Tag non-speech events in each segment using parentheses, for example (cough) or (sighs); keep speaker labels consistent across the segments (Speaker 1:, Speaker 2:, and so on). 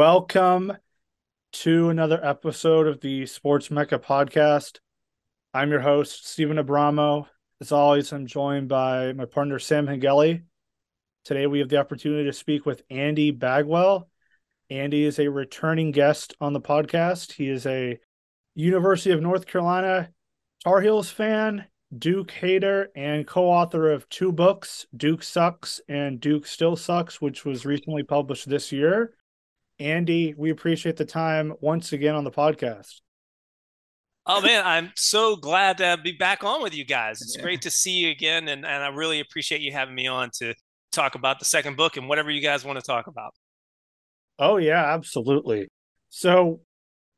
Speaker 1: Welcome to another episode of the Sports Mecca podcast. I'm your host, Steven Abramo. As always, I'm joined by my partner, Sam Hengeli. Today, we have the opportunity to speak with Andy Bagwell. Andy is a returning guest on the podcast. He is a University of North Carolina Tar Heels fan, Duke hater, and co author of two books, Duke Sucks and Duke Still Sucks, which was recently published this year. Andy, we appreciate the time once again on the podcast.
Speaker 2: Oh man, I'm so glad to be back on with you guys. It's yeah. great to see you again, and, and I really appreciate you having me on to talk about the second book and whatever you guys want to talk about.
Speaker 1: Oh yeah, absolutely. So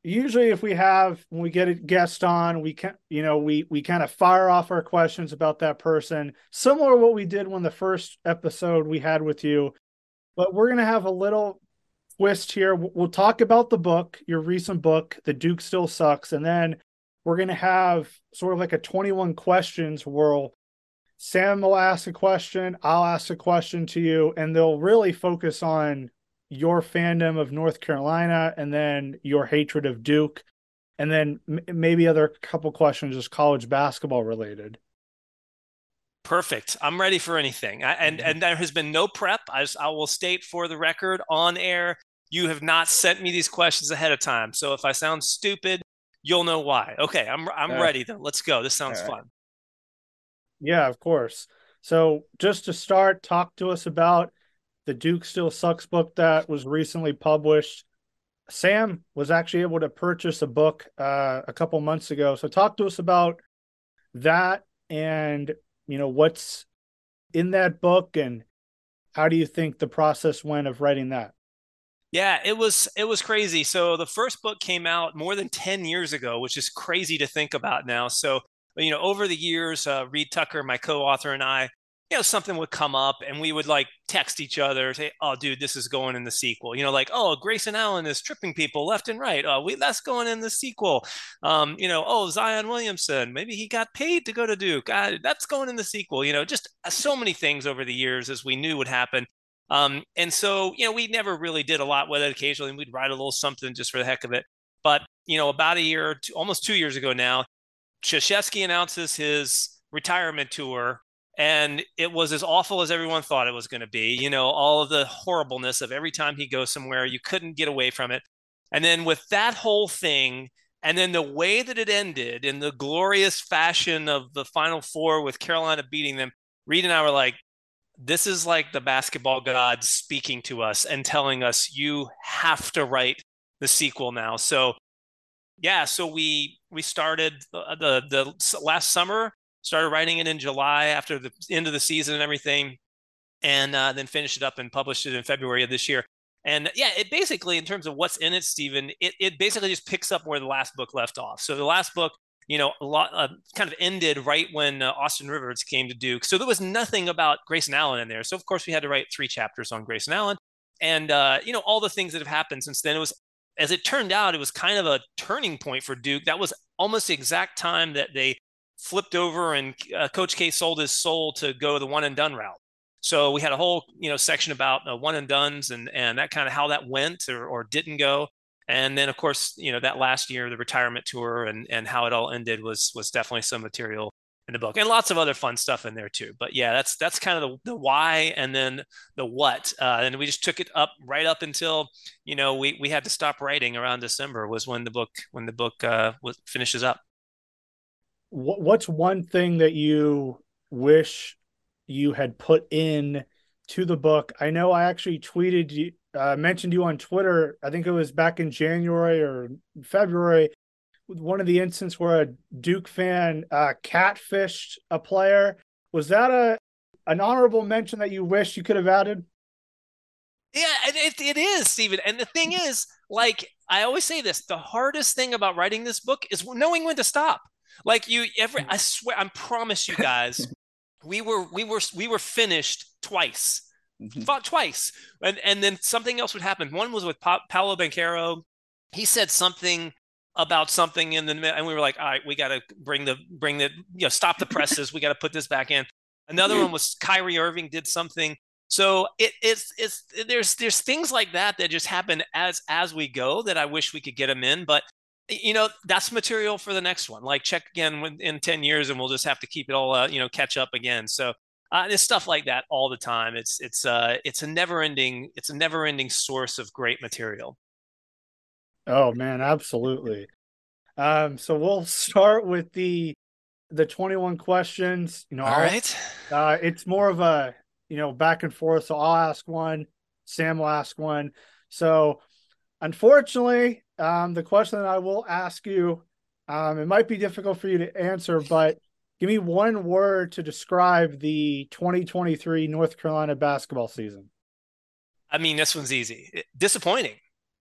Speaker 1: usually if we have when we get a guest on, we can you know, we we kind of fire off our questions about that person, similar to what we did when the first episode we had with you. But we're gonna have a little twist here. We'll talk about the book, your recent book, The Duke Still Sucks, and then we're going to have sort of like a 21 questions where Sam will ask a question, I'll ask a question to you, and they'll really focus on your fandom of North Carolina and then your hatred of Duke, and then m- maybe other couple questions just college basketball related.
Speaker 2: Perfect. I'm ready for anything. I, and mm-hmm. and there has been no prep. I, just, I will state for the record on air, you have not sent me these questions ahead of time. So if I sound stupid, you'll know why. Okay, I'm I'm uh, ready though. Let's go. This sounds right. fun.
Speaker 1: Yeah, of course. So just to start, talk to us about the Duke Still Sucks book that was recently published. Sam was actually able to purchase a book uh, a couple months ago. So talk to us about that and you know what's in that book and how do you think the process went of writing that?
Speaker 2: Yeah it was it was crazy. So the first book came out more than 10 years ago which is crazy to think about now. So you know over the years uh, reed tucker my co-author and i you know something would come up and we would like text each other say oh dude this is going in the sequel. You know like oh grayson allen is tripping people left and right. Oh we that's going in the sequel. Um you know oh zion williamson maybe he got paid to go to duke. Uh, that's going in the sequel. You know just uh, so many things over the years as we knew would happen. Um and so you know we never really did a lot with it occasionally we'd write a little something just for the heck of it. But you know about a year almost two years ago now Krzyzewski announces his retirement tour and it was as awful as everyone thought it was going to be you know all of the horribleness of every time he goes somewhere you couldn't get away from it. And then with that whole thing and then the way that it ended in the glorious fashion of the final four with carolina beating them reed and i were like this is like the basketball gods speaking to us and telling us you have to write the sequel now. So yeah so we we started the, the, last summer started writing it in July after the end of the season and everything, and uh, then finished it up and published it in February of this year. And yeah, it basically, in terms of what's in it, Steven, it, it basically just picks up where the last book left off. So the last book, you know, a lot uh, kind of ended right when uh, Austin Rivers came to Duke. So there was nothing about Grayson Allen in there. So of course we had to write three chapters on Grayson Allen, and uh, you know all the things that have happened since then. It was, as it turned out, it was kind of a turning point for Duke. That was almost the exact time that they flipped over and uh, Coach K sold his soul to go the one and done route. So we had a whole you know section about uh, one and dones and and that kind of how that went or, or didn't go. And then of course you know that last year the retirement tour and and how it all ended was was definitely some material in the book and lots of other fun stuff in there too. But yeah, that's that's kind of the, the why and then the what. Uh, and we just took it up right up until you know we we had to stop writing around December was when the book when the book uh, was, finishes up
Speaker 1: what's one thing that you wish you had put in to the book? I know I actually tweeted you, uh, mentioned you on Twitter. I think it was back in January or February. One of the instances where a Duke fan uh, catfished a player. Was that a an honorable mention that you wish you could have added?
Speaker 2: Yeah, it, it is, Steven. And the thing is, like I always say this, the hardest thing about writing this book is knowing when to stop. Like you every I swear I promise you guys (laughs) we were we were we were finished twice. Mm-hmm. Fought twice. And and then something else would happen. One was with pa- Paolo Banchero. He said something about something in the and we were like, all right, we got to bring the bring the you know stop the presses. we got to put this back in. Another one was Kyrie Irving did something. So it, it's it's there's there's things like that that just happen as as we go that I wish we could get them in, but you know that's material for the next one. Like check again in ten years, and we'll just have to keep it all uh, you know catch up again. So uh, there's stuff like that all the time. It's it's uh it's a never ending it's a never ending source of great material.
Speaker 1: Oh man, absolutely. Um, so we'll (laughs) start with the the 21 questions. You know,
Speaker 2: all right.
Speaker 1: Uh, it's more of a you know, back and forth. So I'll ask one, Sam will ask one. So unfortunately, um, the question that I will ask you, um, it might be difficult for you to answer, but give me one word to describe the 2023 North Carolina basketball season.
Speaker 2: I mean, this one's easy. Disappointing.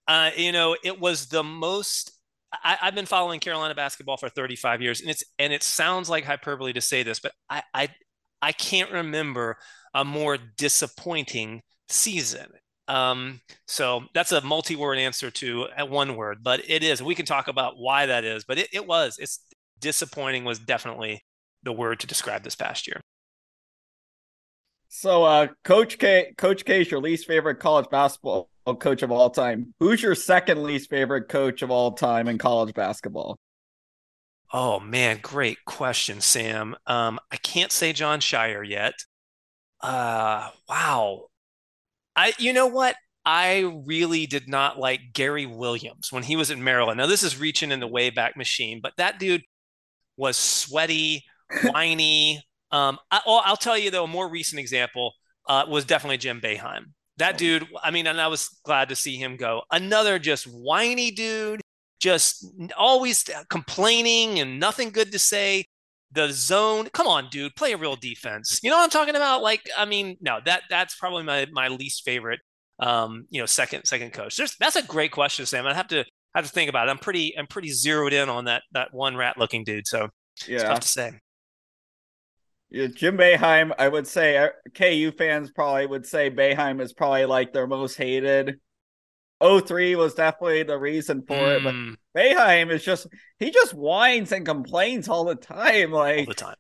Speaker 2: Uh, you know, it was the most. I, have been following Carolina basketball for 35 years, and it's and it sounds like hyperbole to say this, but I I, I can't remember a more disappointing season. Um, so that's a multi-word answer to one word, but it is. We can talk about why that is, but it, it was. It's disappointing was definitely the word to describe this past year.
Speaker 3: So, uh, Coach K, Coach K is your least favorite college basketball coach of all time. Who's your second least favorite coach of all time in college basketball?
Speaker 2: Oh man, great question, Sam. Um, I can't say Jon Scheyer yet. Uh, wow. I, you know what? I really did not like Gary Williams when he was in Maryland. Now, this is reaching in the Wayback Machine, but that dude was sweaty, whiny. (laughs) um, I, will tell you though, a more recent example uh, was definitely Jim Boeheim. That dude, I mean, and I was glad to see him go. Another just whiny dude, just always complaining and nothing good to say the zone. Come on, dude, play a real defense. You know what I'm talking about? Like, I mean, no, that that's probably my my least favorite. Um, you know, second second coach. There's, that's a great question, Sam. I have to have to think about it. I'm pretty I'm pretty zeroed in on that that one rat looking dude. So yeah, it's tough to say.
Speaker 3: Yeah, Jim Boeheim, I would say uh, KU fans probably would say Boeheim is probably like their most hated 03 was definitely the reason for mm. it. But hmm. Boeheim is just he just whines and complains all the time. Like
Speaker 2: all the time.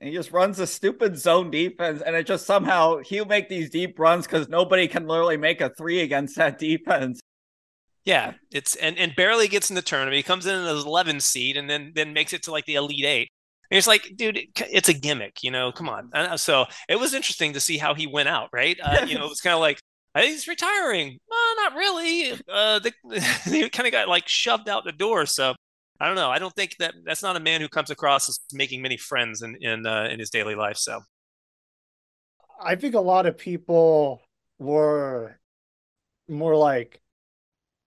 Speaker 3: he just runs a stupid zone defense, and it just somehow he'll make these deep runs because nobody can literally make a three against that defense.
Speaker 2: Yeah, it's and, and barely gets in the tournament. He comes in as 11 seed and then then makes it to like the elite eight. And it's like, dude, it's a gimmick, you know. Come on. So it was interesting to see how he went out, right? Uh, you know, it was kind of like he's retiring. Well, not really. Uh, they, (laughs) they kind of got like shoved out the door. So I don't know. I don't think that that's not a man who comes across as making many friends in in uh, in his daily life. So
Speaker 1: I think a lot of people were more like,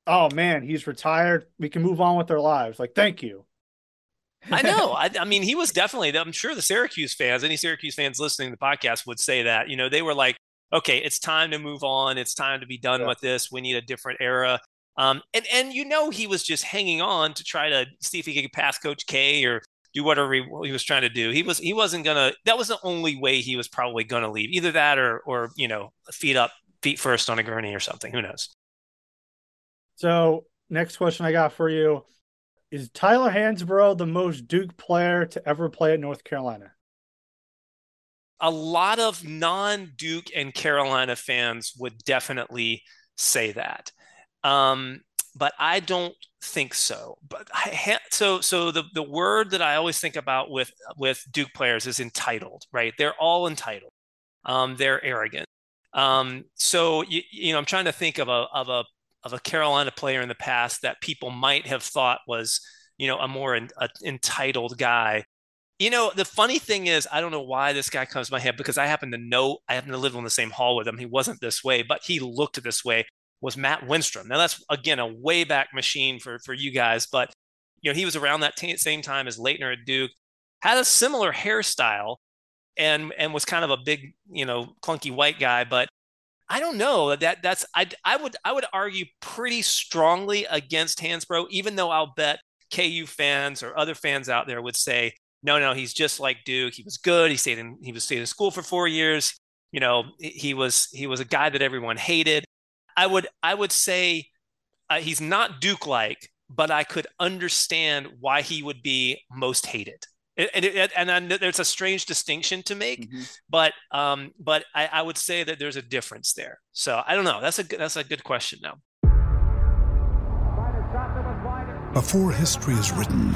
Speaker 1: "Oh man, he's retired. We can move on with our lives." Like, thank you.
Speaker 2: I know. (laughs) I, I, mean, he was definitely. I'm sure the Syracuse fans, any Syracuse fans listening to the podcast, would say that. You know, they were like, okay, it's time to move on. It's time to be done yeah. with this. We need a different era. Um, and and you know he was just hanging on to try to see if he could pass Coach K or do whatever he, he, was trying to do. He was he wasn't gonna. That was the only way he was probably gonna leave. Either that or or you know feet up, feet first on a gurney or something. Who knows?
Speaker 1: So next question I got for you is Tyler Hansbrough the most Duke player to ever play at North Carolina?
Speaker 2: A lot of non Duke and Carolina fans would definitely say that. Um, but I don't think so. But I so so the the word that I always think about with with Duke players is entitled, right? They're all entitled. Um, they're arrogant. Um, so you, you know, I'm trying to think of a of a of a Carolina player in the past that people might have thought was, you know, a more in, a entitled guy. You know, the funny thing is, I don't know why this guy comes to my head because I happen to know, I happen to live on the same hall with him. He wasn't this way, but he looked this way. Was Matt Wenstrom? Now that's again a way back machine for for you guys, but you know he was around that t- same time as Laettner at Duke, had a similar hairstyle, and and was kind of a big you know clunky white guy, but I don't know that that's I I would I would argue pretty strongly against Hansbrough, even though I'll bet KU fans or other fans out there would say no, no, he's just like Duke. He was good. He stayed in he was stayed in school for four years. You know, he was he was a guy that everyone hated. I would I would say uh, he's not Duke like, but I could understand why he would be most hated. and it, and then there's a strange distinction to make, mm-hmm. but um, but I, I would say that there's a difference there. So I don't know. That's a that's a good question now.
Speaker 4: Before history is written,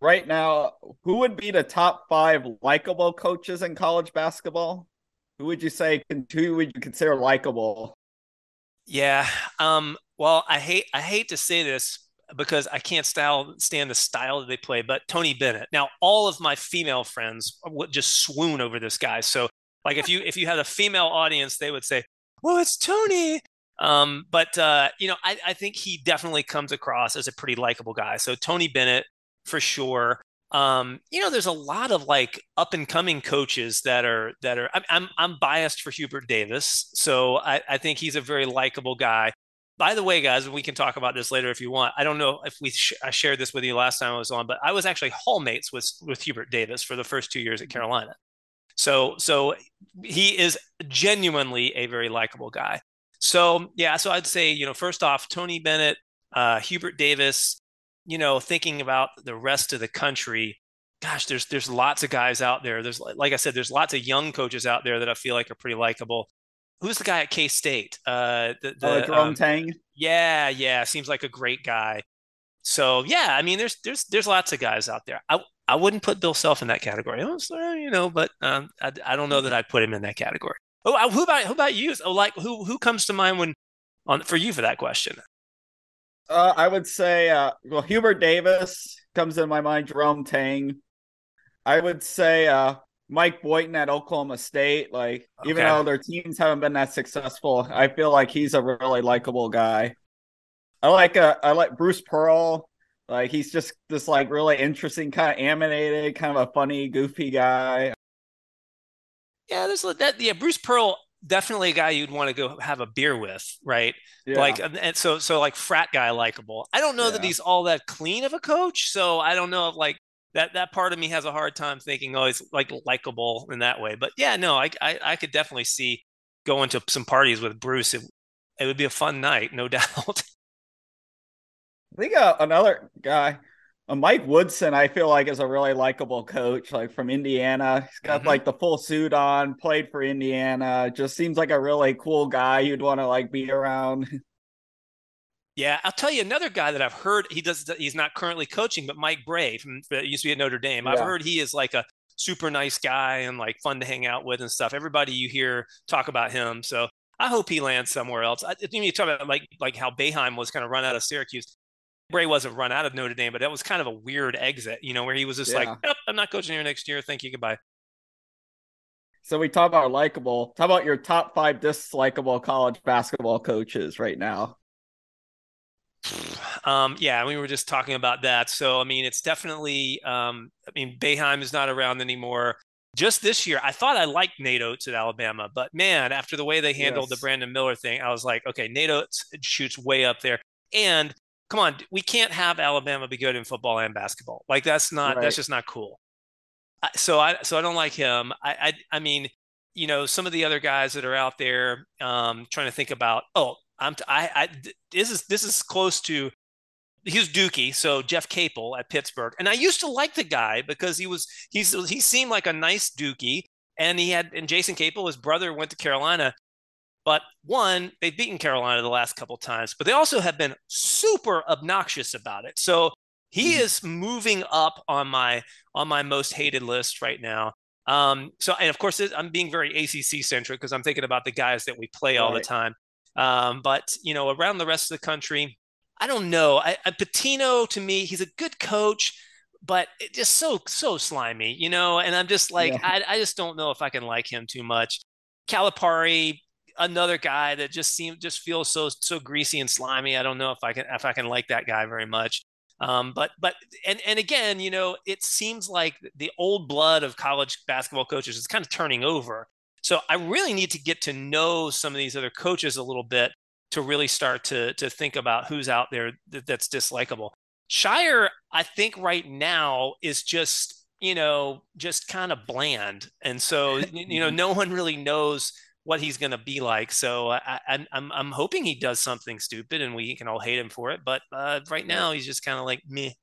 Speaker 3: right now, who would be the top five likable coaches in college basketball? Who would you say? Who would you consider likable?
Speaker 2: Yeah. Um. Well, I hate I hate to say this because I can't style stand the style that they play, but Tony Bennett. Now, all of my female friends would just swoon over this guy. So, like, if you if you had a female audience, they would say, "Well, it's Tony." Um, but uh, you know, I, I think he definitely comes across as a pretty likable guy. So Tony Bennett, for sure. Um, you know, there's a lot of like up and coming coaches that are that are. I'm I'm, I'm biased for Hubert Davis, so I, I think he's a very likable guy. By the way, guys, we can talk about this later if you want. I don't know if we sh- I shared this with you last time I was on, but I was actually hallmates with with Hubert Davis for the first two years at Carolina. So so he is genuinely a very likable guy. So yeah, so I'd say you know first off Tony Bennett, uh, Hubert Davis, you know, thinking about the rest of the country, gosh, there's there's lots of guys out there. There's like I said, there's lots of young coaches out there that I feel like are pretty likable. Who's the guy at K State? Uh, the, the
Speaker 3: uh, Jerome um, Tang.
Speaker 2: Yeah, yeah, seems like a great guy. So yeah, I mean, there's there's there's lots of guys out there. I I wouldn't put Bill Self in that category, you know, but um, I, I don't know that I'd put him in that category. Oh, who about who about you? Oh, like who who comes to mind when on for you for that question?
Speaker 3: Uh, I would say, uh, well, Hubert Davis comes in my mind. Jerome Tang. I would say uh, Mike Boynton at Oklahoma State. Like, okay. even though their teams haven't been that successful, I feel like he's a really likable guy. I like uh, I like Bruce Pearl. Like, he's just this like really interesting, kind of animated, kind of a funny, goofy guy.
Speaker 2: Yeah, there's that. Yeah, Bruce Pearl definitely a guy you'd want to go have a beer with, right? Yeah. Like, and so, so like frat guy likable. I don't know yeah. that he's all that clean of a coach. So I don't know if like that, that part of me has a hard time thinking, oh, he's like likable in that way. But yeah, no, I, I, I could definitely see going to some parties with Bruce. It, it would be a fun night, no (laughs) doubt.
Speaker 3: I think uh, another guy Mike Woodson, I feel like is a really likable coach, like from Indiana. He's got mm-hmm. like the full suit on, played for Indiana. Just seems like a really cool guy you'd want to like be around. (laughs)
Speaker 2: Yeah, I'll tell you another guy that I've heard. He does. He's not currently coaching, but Mike Brey from used to be at Notre Dame. I've heard he is like a super nice guy and like fun to hang out with and stuff. Everybody you hear talk about him, so I hope he lands somewhere else. I, mean, you talk about like like how Boeheim was kind of run out of Syracuse. Brey wasn't run out of Notre Dame, but that was kind of a weird exit, you know, where he was just yeah. like, yep, I'm not coaching here next year. Thank you. Goodbye.
Speaker 3: So we talk about likable. Talk about your top five dislikable college basketball coaches right now. (sighs)
Speaker 2: Um, yeah, we were just talking about that. So I mean, it's definitely. Um, I mean, Boeheim is not around anymore. Just this year, I thought I liked Nate Oats at Alabama, but man, after the way they handled yes. the Brandon Miller thing, I was like, okay, Nate Oats shoots way up there, and come on, we can't have Alabama be good in football and basketball. Like that's not right. that's just not cool. So I so I don't like him. I, I I mean, you know, some of the other guys that are out there, um, trying to think about. Oh, I'm t- I, I this is this is close to. He's Dookie, so Jeff Capel at Pittsburgh, and I used to like the guy because he was he's he seemed like a nice Dookie, and he had and Jason Capel, his brother, went to Carolina, but one, they've beaten Carolina the last couple times, but they also have been super obnoxious about it. So he mm-hmm. is moving up on my on my most hated list right now. Um, so and of course I'm being very ACC centric because I'm thinking about the guys that we play all right. the time. Um, but you know, around the rest of the country, I don't know. I, I Pitino to me, he's a good coach, but just so so slimy, you know. And I'm just like, yeah. I, I just don't know if I can like him too much. Calipari, another guy that just seems just feels so so greasy and slimy. I don't know if I can if I can like that guy very much. Um, but but and and again, you know, it seems like the old blood of college basketball coaches is kind of turning over. So I really need to get to know some of these other coaches a little bit to really start to to think about who's out there that, that's dislikable. Scheyer, I think right now is just you know just kind of bland, and so (laughs) you know no one really knows what he's going to be like. So I, am I'm I'm hoping he does something stupid and we can all hate him for it. But uh, right now he's just kind of like me.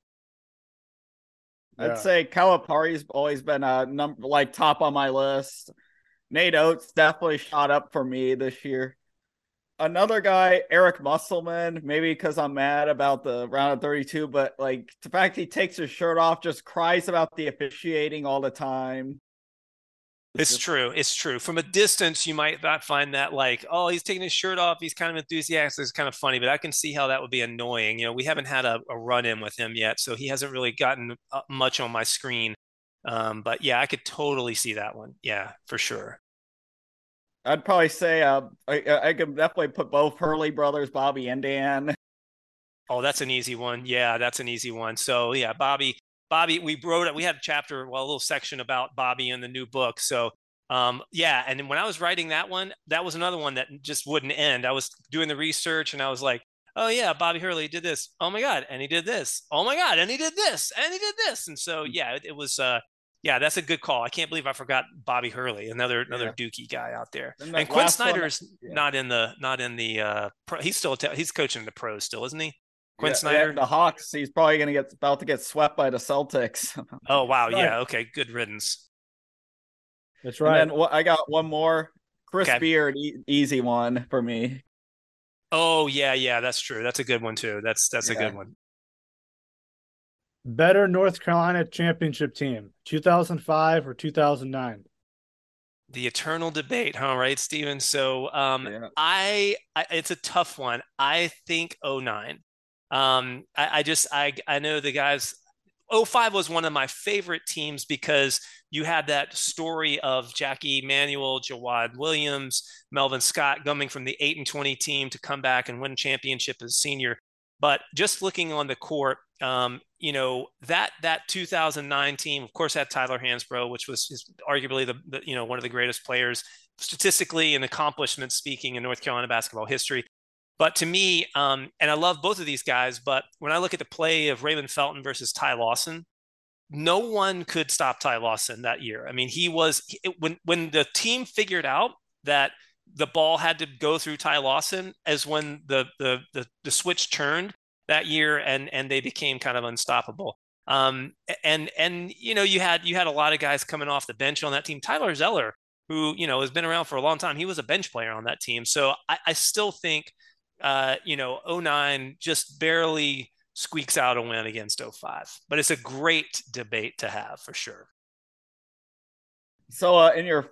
Speaker 3: I'd yeah. say Calipari's always been a number like top on my list. Nate Oats definitely shot up for me this year. Another guy, Eric Musselman, maybe because I'm mad about the round of 32, but like the fact he takes his shirt off, just cries about the officiating all the time.
Speaker 2: It's true. It's true. From a distance, you might not find that like, oh, he's taking his shirt off. He's kind of enthusiastic. It's kind of funny, but I can see how that would be annoying. You know, we haven't had a, a run in with him yet, so he hasn't really gotten much on my screen. Um, but yeah, I could totally see that one. Yeah, for sure.
Speaker 3: I'd probably say uh, I, I could definitely put both Hurley brothers, Bobby and Dan.
Speaker 2: Oh, that's an easy one. Yeah, that's an easy one. So yeah, Bobby, Bobby, we wrote it. We had a chapter, well, a little section about Bobby in the new book. So, um, yeah. And when I was writing that one, that was another one that just wouldn't end. I was doing the research and I was like, oh, yeah, Bobby Hurley did this. Oh my God. And he did this. Oh my God. And he did this. And he did this. And so, yeah, it, it was, uh, yeah, that's a good call. I can't believe I forgot Bobby Hurley, another another yeah. Dookie guy out there. And, and Quin Snyder's yeah. not in the not in the uh pro, he's still he's coaching the pros still, isn't he? Quin yeah, Snyder.
Speaker 3: the Hawks. He's probably going to get about to get swept by the Celtics. (laughs)
Speaker 2: oh wow, right. yeah, okay, good riddance.
Speaker 1: That's right.
Speaker 3: And then I got one more. Chris okay. Beard, e- easy one for me.
Speaker 2: Oh yeah, yeah, that's true. That's a good one too. That's that's yeah. a good one.
Speaker 1: Better North Carolina championship team, 2005 or 2009?
Speaker 2: The eternal debate, huh? Right, Steven? So um, yeah. I, I, it's a tough one. I think 09. Um, I, I just I I know the guys 05 was one of my favorite teams because you had that story of Jackie Manuel, Jawad Williams, Melvin Scott coming from the 8 and 20 team to come back and win championship as senior. But just looking on the court, um, you know that that 2009 team, of course, had Tyler Hansbrough, which was arguably the, the, you know one of the greatest players statistically and accomplishment speaking in North Carolina basketball history. But to me, um, and I love both of these guys, but when I look at the play of Raymond Felton versus Ty Lawson, no one could stop Ty Lawson that year. I mean, he was when when the team figured out that the ball had to go through Ty Lawson as when the the the, the switch turned that year and and they became kind of unstoppable. Um, and and you know you had you had a lot of guys coming off the bench on that team. Tyler Zeller, who you know has been around for a long time, he was a bench player on that team. So I, I still think uh, you know, 09 just barely squeaks out a win against 05. But it's a great debate to have for sure.
Speaker 3: So, uh, in your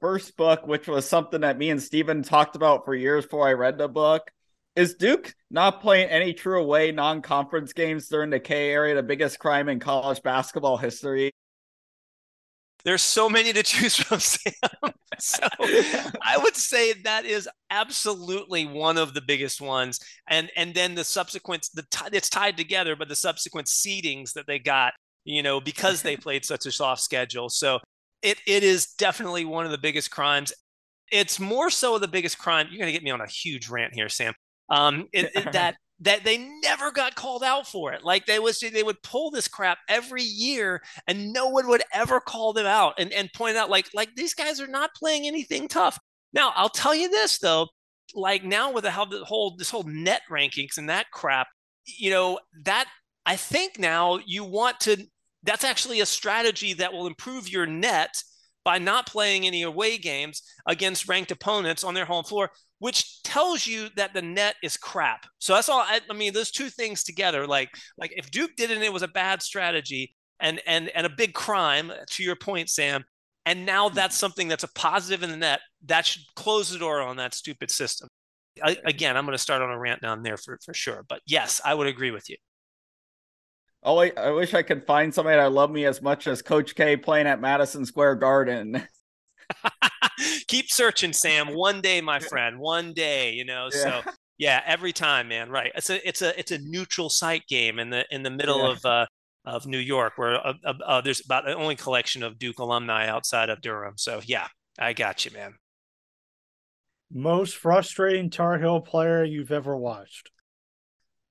Speaker 3: first book, which was something that me and Steven talked about for years before I read the book, is Duke not playing any true away non conference games during the K area the biggest crime in college basketball history?
Speaker 2: There's so many to choose from, (laughs) Sam. so I would say that is absolutely one of the biggest ones. And and then the subsequent the t- it's tied together, but the subsequent seedings that they got, you know, because they played such a soft schedule. So it it is definitely one of the biggest crimes. It's more so the biggest crime. You're gonna get me on a huge rant here, Sam. Um, it, it, that that they never got called out for it. Like they was they would pull this crap every year and no one would ever call them out and, and point out like like these guys are not playing anything tough. Now I'll tell you this though, like now with the how the whole this whole net rankings and that crap, you know, that I think now you want to that's actually a strategy that will improve your net by not playing any away games against ranked opponents on their home floor which tells you that the net is crap. So that's all. I, I, mean, those two things together, like like if Duke did it, it was a bad strategy and and and a big crime. To your point, Sam. And now hmm. that's something that's a positive in the net. That should close the door on that stupid system. I, again, I'm going to start on a rant down there for for sure. But yes, I would agree with you.
Speaker 3: Oh, I, I wish I could find somebody that loved me as much as Coach K playing at Madison Square Garden. (laughs)
Speaker 2: keep searching, Sam. (laughs) One day, my friend. One day, you know. Yeah. So (laughs) Yeah, every time, man. Right. It's a it's a it's a neutral site game in the in the middle yeah. of uh, of New York, where uh, uh, uh, there's about the only collection of Duke alumni outside of Durham. So yeah, I got you, man.
Speaker 1: Most frustrating Tar Heel player you've ever watched?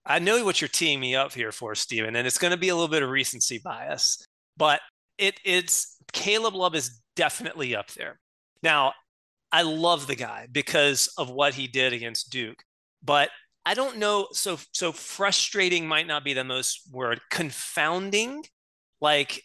Speaker 2: I know what you're teeing me up here for, Steven, and it's going to be a little bit of recency bias, but it it's Caleb Love is definitely up there. Now, I love the guy because of what he did against Duke, but I don't know. So so frustrating might not be the most word. Confounding, like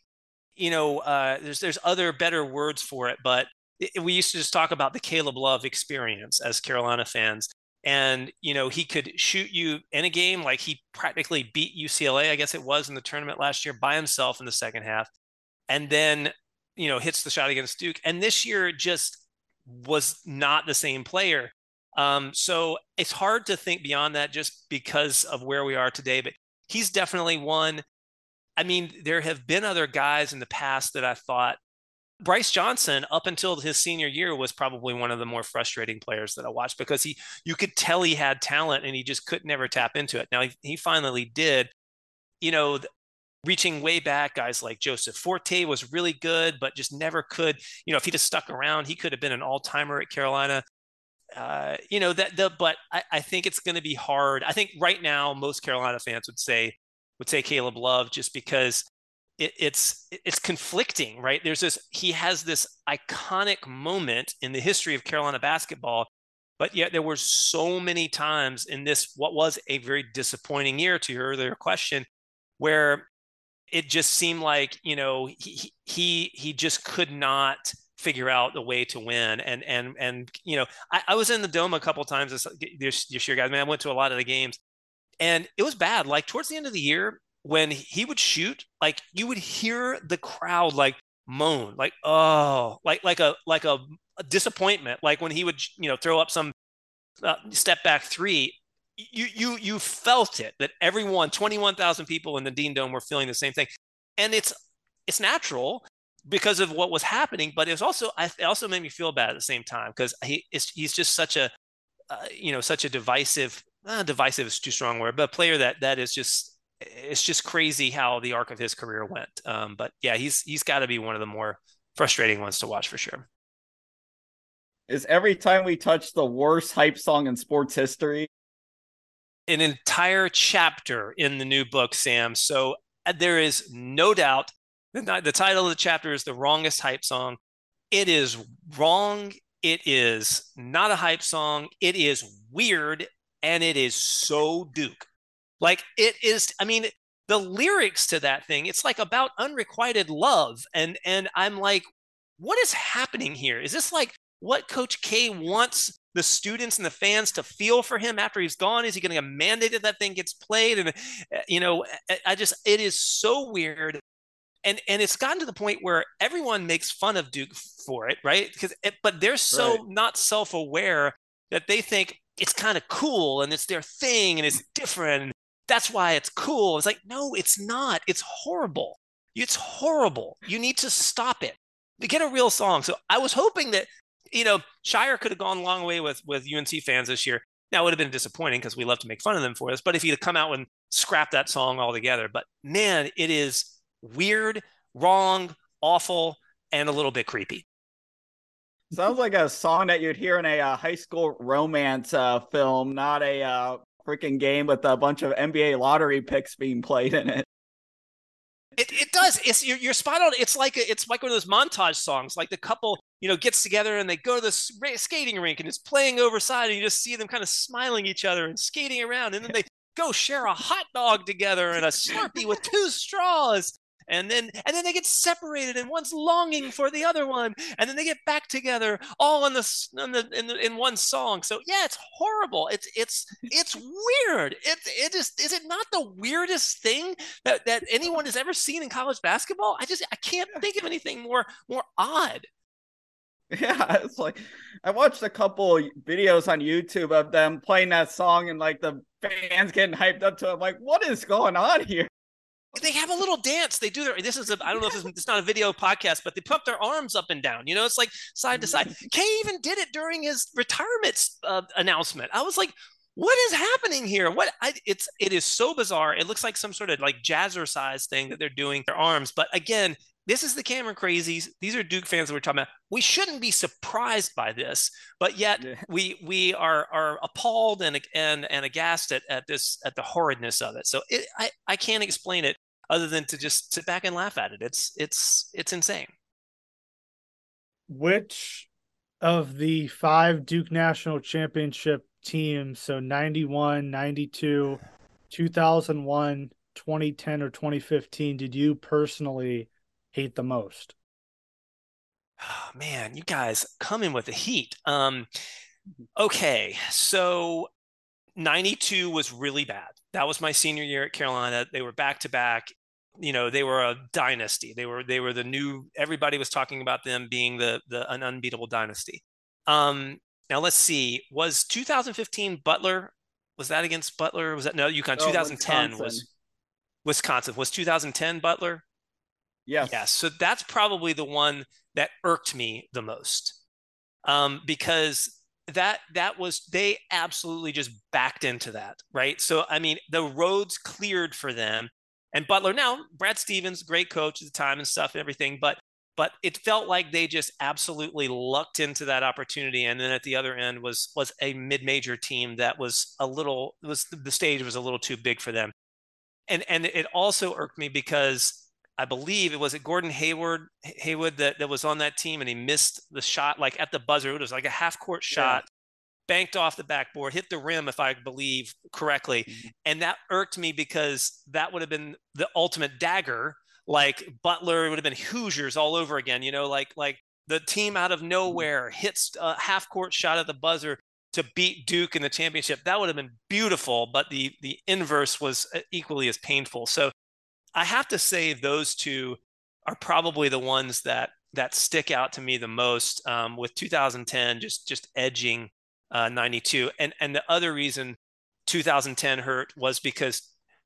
Speaker 2: you know, uh, there's there's other better words for it, but it, we used to just talk about the Caleb Love experience as Carolina fans, and you know he could shoot you in a game like he practically beat UCLA, I guess it was in the tournament last year by himself in the second half, and then you know hits the shot against Duke, and this year just was not the same player. Um, so it's hard to think beyond that just because of where we are today. But he's definitely one. I mean, there have been other guys in the past that I thought Brice Johnson, up until his senior year, was probably one of the more frustrating players that I watched because he, you could tell he had talent and he just could never tap into it. Now he, he finally did. You know, reaching way back, guys like Joseph Forte was really good, but just never could. You know, if he'd have stuck around, he could have been an all timer at Carolina. Uh, you know that the but I, I think it's going to be hard. I think right now most Carolina fans would say would say Caleb Love just because it, it's it's conflicting, right? There's this he has this iconic moment in the history of Carolina basketball, but yet there were so many times in this what was a very disappointing year to your earlier question, where it just seemed like you know he he he just could not figure out the way to win. And and and you know, I, I was in the dome a couple times this, this this year, guys. Man, I went to a lot of the games, and it was bad. Like towards the end of the year, when he would shoot, like you would hear the crowd like moan, like oh, like like a like a, a disappointment. Like when he would you know throw up some uh, step back three, you you you felt it that everyone 21,000 people in the Dean Dome were feeling the same thing. And it's it's natural because of what was happening, but it was also it also made me feel bad at the same time because he he's just such a uh, you know such a divisive uh, divisive is too strong word, but a player that that is just it's just crazy how the arc of his career went. Um, but yeah, he's he's got to be one of the more frustrating ones to watch for sure.
Speaker 3: Is every time we touch the worst hype song in sports history?
Speaker 2: An entire chapter in the new book, Sam. So uh, there is no doubt the, the title of the chapter is The Wrongest Hype Song. It is wrong. It is not a hype song. It is weird and it is so Duke. Like it is, I mean, the lyrics to that thing, it's like about unrequited love. And and I'm like, what is happening here? Is this like what Coach K wants the students and the fans to feel for him after he's gone? Is he going to get mandated that thing gets played? And eh, you know, eh, eh, I just it is so weird and and it's gotten to the point where everyone makes fun of Duke for it, right? Because it, but they're so right. not self-aware that they think it's kind of cool and it's their thing and it's different. And that's why it's cool. It's like no, it's not. It's horrible. It's horrible. You need to stop it. Get a real song. So I was hoping that you know Scheyer could have gone a long way with with UNC fans this year. Now it would have been disappointing because we love to make fun of them for this. But if he'd come out and scrap that song altogether, but man, it is weird, wrong, awful, and a little bit creepy.
Speaker 3: Sounds like a song that you'd hear in a uh, high school romance uh, film, not a uh, freaking game with a bunch of NBA lottery picks being played in it.
Speaker 2: It, it does. It's you're, you're spot on. It's like a, it's like one of those montage songs. Like the couple, you know, gets together and they go to the skating rink and it's playing overside, and you just see them kind of smiling each other and skating around, and then they go share a hot dog together and a Slurpee with two straws and then and then they get separated and one's longing for the other one and then they get back together all in the in the in, the, in one song. So yeah it's horrible. It's it's it's weird. It it is is it not the weirdest thing that that anyone has ever seen in college basketball? I just i can't think of anything more more odd.
Speaker 3: Yeah, it's like I watched a couple videos on YouTube of them playing that song and like the fans getting hyped up to it. I'm like, what is going on here?
Speaker 2: They have a little dance. They do their. This is a. I don't know if it's, it's not a video podcast, but they pump their arms up and down. You know, it's like side to side. K even did it during his retirement uh, announcement. I was like, what is happening here? What I, it's it is so bizarre. It looks like some sort of like jazzercise thing that they're doing their arms. But again, this is the Cameron crazies. These are Duke fans that we're talking about. We shouldn't be surprised by this, but yet yeah. we we are are appalled and and and aghast at, at this at the horridness of it. So it, I I can't explain it other than to just sit back and laugh at it. It's it's it's insane.
Speaker 1: Which of the five Duke National Championship teams, so 91, 92, 2001, 2010, or 2015, did you personally hate the most?
Speaker 2: Oh, man, you guys come in with the heat. Um, okay, so 92 was really bad. That was my senior year at Carolina. They were back to back. You know, they were a dynasty. They were they were the new. Everybody was talking about them being the the an unbeatable dynasty. Um, now let's see. Was 2015 Butler? Was that against Butler? Was that no UConn? Oh, 2010 Wisconsin. was Wisconsin. Was 2010 Butler?
Speaker 3: Yes.
Speaker 2: Yes. So that's probably the one that irked me the most, um, because that that was they absolutely just backed into that, right? So I mean, the roads cleared for them, and Butler now Brad Stevens, great coach at the time and stuff and everything, but but it felt like they just absolutely lucked into that opportunity and then at the other end was was a mid-major team that was a little was the stage was a little too big for them and and it also irked me because i believe it was it gordon hayward haywood that, that was on that team and he missed the shot like at the buzzer it was like a half court shot yeah. banked off the backboard hit the rim if i believe correctly mm-hmm. and that irked me because that would have been the ultimate dagger like Butler, it would have been Hoosiers all over again. You know, like like the team out of mm-hmm. nowhere hits a half court shot at the buzzer to beat Duke in the championship. That would have been beautiful, but the the inverse was uh, equally as painful. So I have to say those two are probably the ones that that stick out to me the most. Um, with 2010 just just edging uh, 92, and and the other reason 2010 hurt was because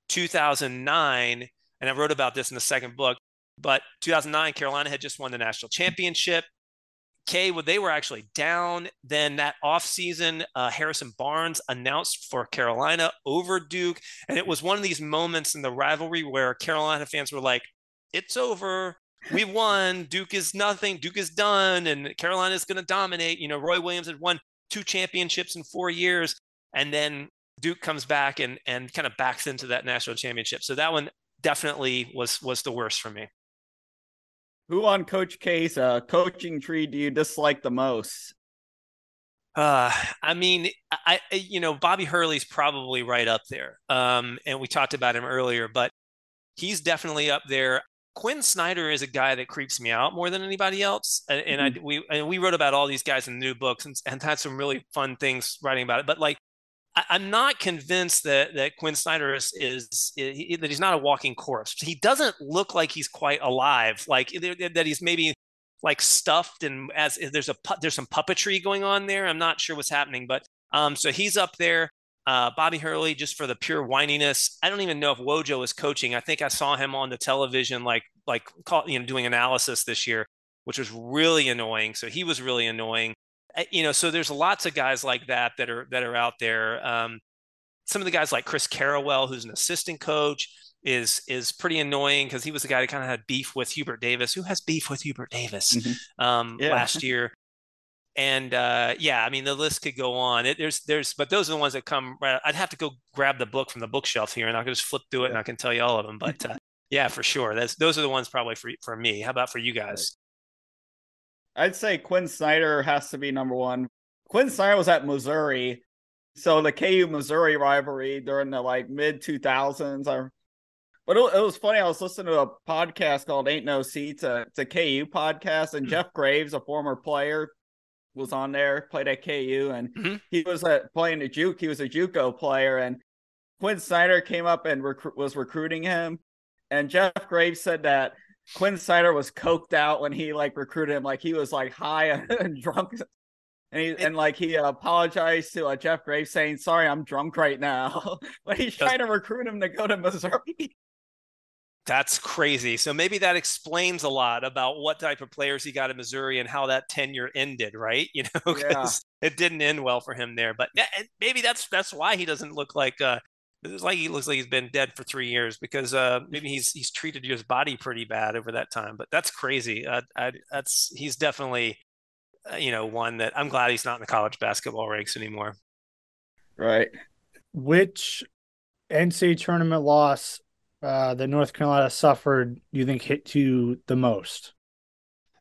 Speaker 2: 2009 and I wrote about this in the second book. But 2009, Carolina had just won the national championship. K, well, they were actually down. Then that offseason, uh, Harrison Barnes announced for Carolina over Duke. And it was one of these moments in the rivalry where Carolina fans were like, it's over. We won. Duke is nothing. Duke is done. And Carolina is going to dominate. You know, Roy Williams had won two championships in four years. And then Duke comes back and, and kind of backs into that national championship. So that one definitely was was the worst for me.
Speaker 3: Who on Coach K's uh, coaching tree do you dislike the most?
Speaker 2: Uh, I mean, I you know Bobby Hurley's probably right up there. Um, and we talked about him earlier, but he's definitely up there. Quin Snyder is a guy that creeps me out more than anybody else, and, and mm-hmm. I we and we wrote about all these guys in the new books and, and had some really fun things writing about it. But like I, am not convinced that that Quin Snyder is, is, is, that he's not a walking corpse. He doesn't look like he's quite alive, like that he's maybe like stuffed and as there's a there's some puppetry going on there. I'm not sure what's happening, but um, so he's up there. Uh, Bobby Hurley, just for the pure whininess. I don't even know if Wojo is coaching. I think I saw him on the television, like like you know, doing analysis this year, which was really annoying. So he was really annoying you know, so there's lots of guys like that that are that are out there. Um, some of the guys like Chris Carrawell, who's an assistant coach, is is pretty annoying because he was the guy that kind of had beef with Hubert Davis. Who has beef with Hubert Davis mm-hmm. um, yeah. last year? And uh, yeah, I mean the list could go on. It, there's there's but those are the ones that come. Right, I'd have to go grab the book from the bookshelf here, and I can just flip through it, and I can tell you all of them. But uh, (laughs) yeah, for sure, that's those are the ones probably for for me. How about for you guys?
Speaker 3: I'd say Quin Snyder has to be number one. Quin Snyder was at Missouri, so the KU Missouri rivalry during the like mid two thousands. But it, it, was funny. I was listening to a podcast called "Ain't No Seats." Uh, it's a KU podcast, and mm-hmm. Jeff Graves, a former player, was on there. Played at KU, and mm-hmm. he was at, playing a juke. He was a JUCO player, and Quinn Snyder came up and rec- was recruiting him. And Jeff Graves said that Quin Snyder was coked out when he like recruited him. Like he was like high (laughs) and drunk, and he and like he apologized to uh, Jeff Graves saying, "Sorry, I'm drunk right now." (laughs) but he's trying to recruit him to go to Missouri. (laughs)
Speaker 2: That's crazy. So maybe that explains a lot about what type of players he got in Missouri and how that tenure ended, right? You know, because yeah. it didn't end well for him there. But maybe that's that's why he doesn't look like uh it's like he looks like he's been dead for three years because uh maybe he's he's treated his body pretty bad over that time. But that's crazy. Uh, I, that's he's definitely uh, you know one that I'm glad he's not in the college basketball ranks anymore.
Speaker 3: Right.
Speaker 1: Which NCAA tournament loss uh, that North Carolina suffered do you think hit you the most?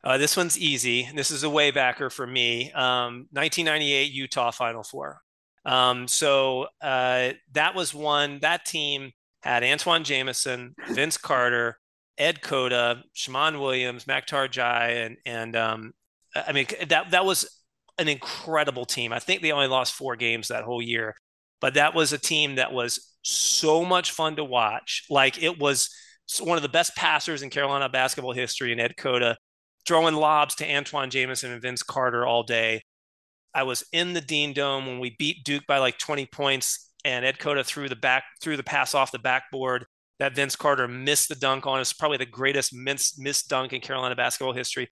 Speaker 2: Uh, this one's easy. This is a way backer for me. Um, 1998 Utah Final Four. Um, so uh, that was one. That team had Antawn Jamison, Vince Carter, Ed Cota, Shammond Williams, Makhtar N'Diaye, and and um, I mean that that was an incredible team. I think they only lost four games that whole year, but that was a team that was so much fun to watch. Like it was one of the best passers in Carolina basketball history in Ed Cota, throwing lobs to Antawn Jamison and Vince Carter all day. I was in the Dean Dome when we beat Duke by like 20 points, and Ed Cota threw the back threw the pass off the backboard that Vince Carter missed the dunk on. It's probably the greatest missed, missed dunk in Carolina basketball history.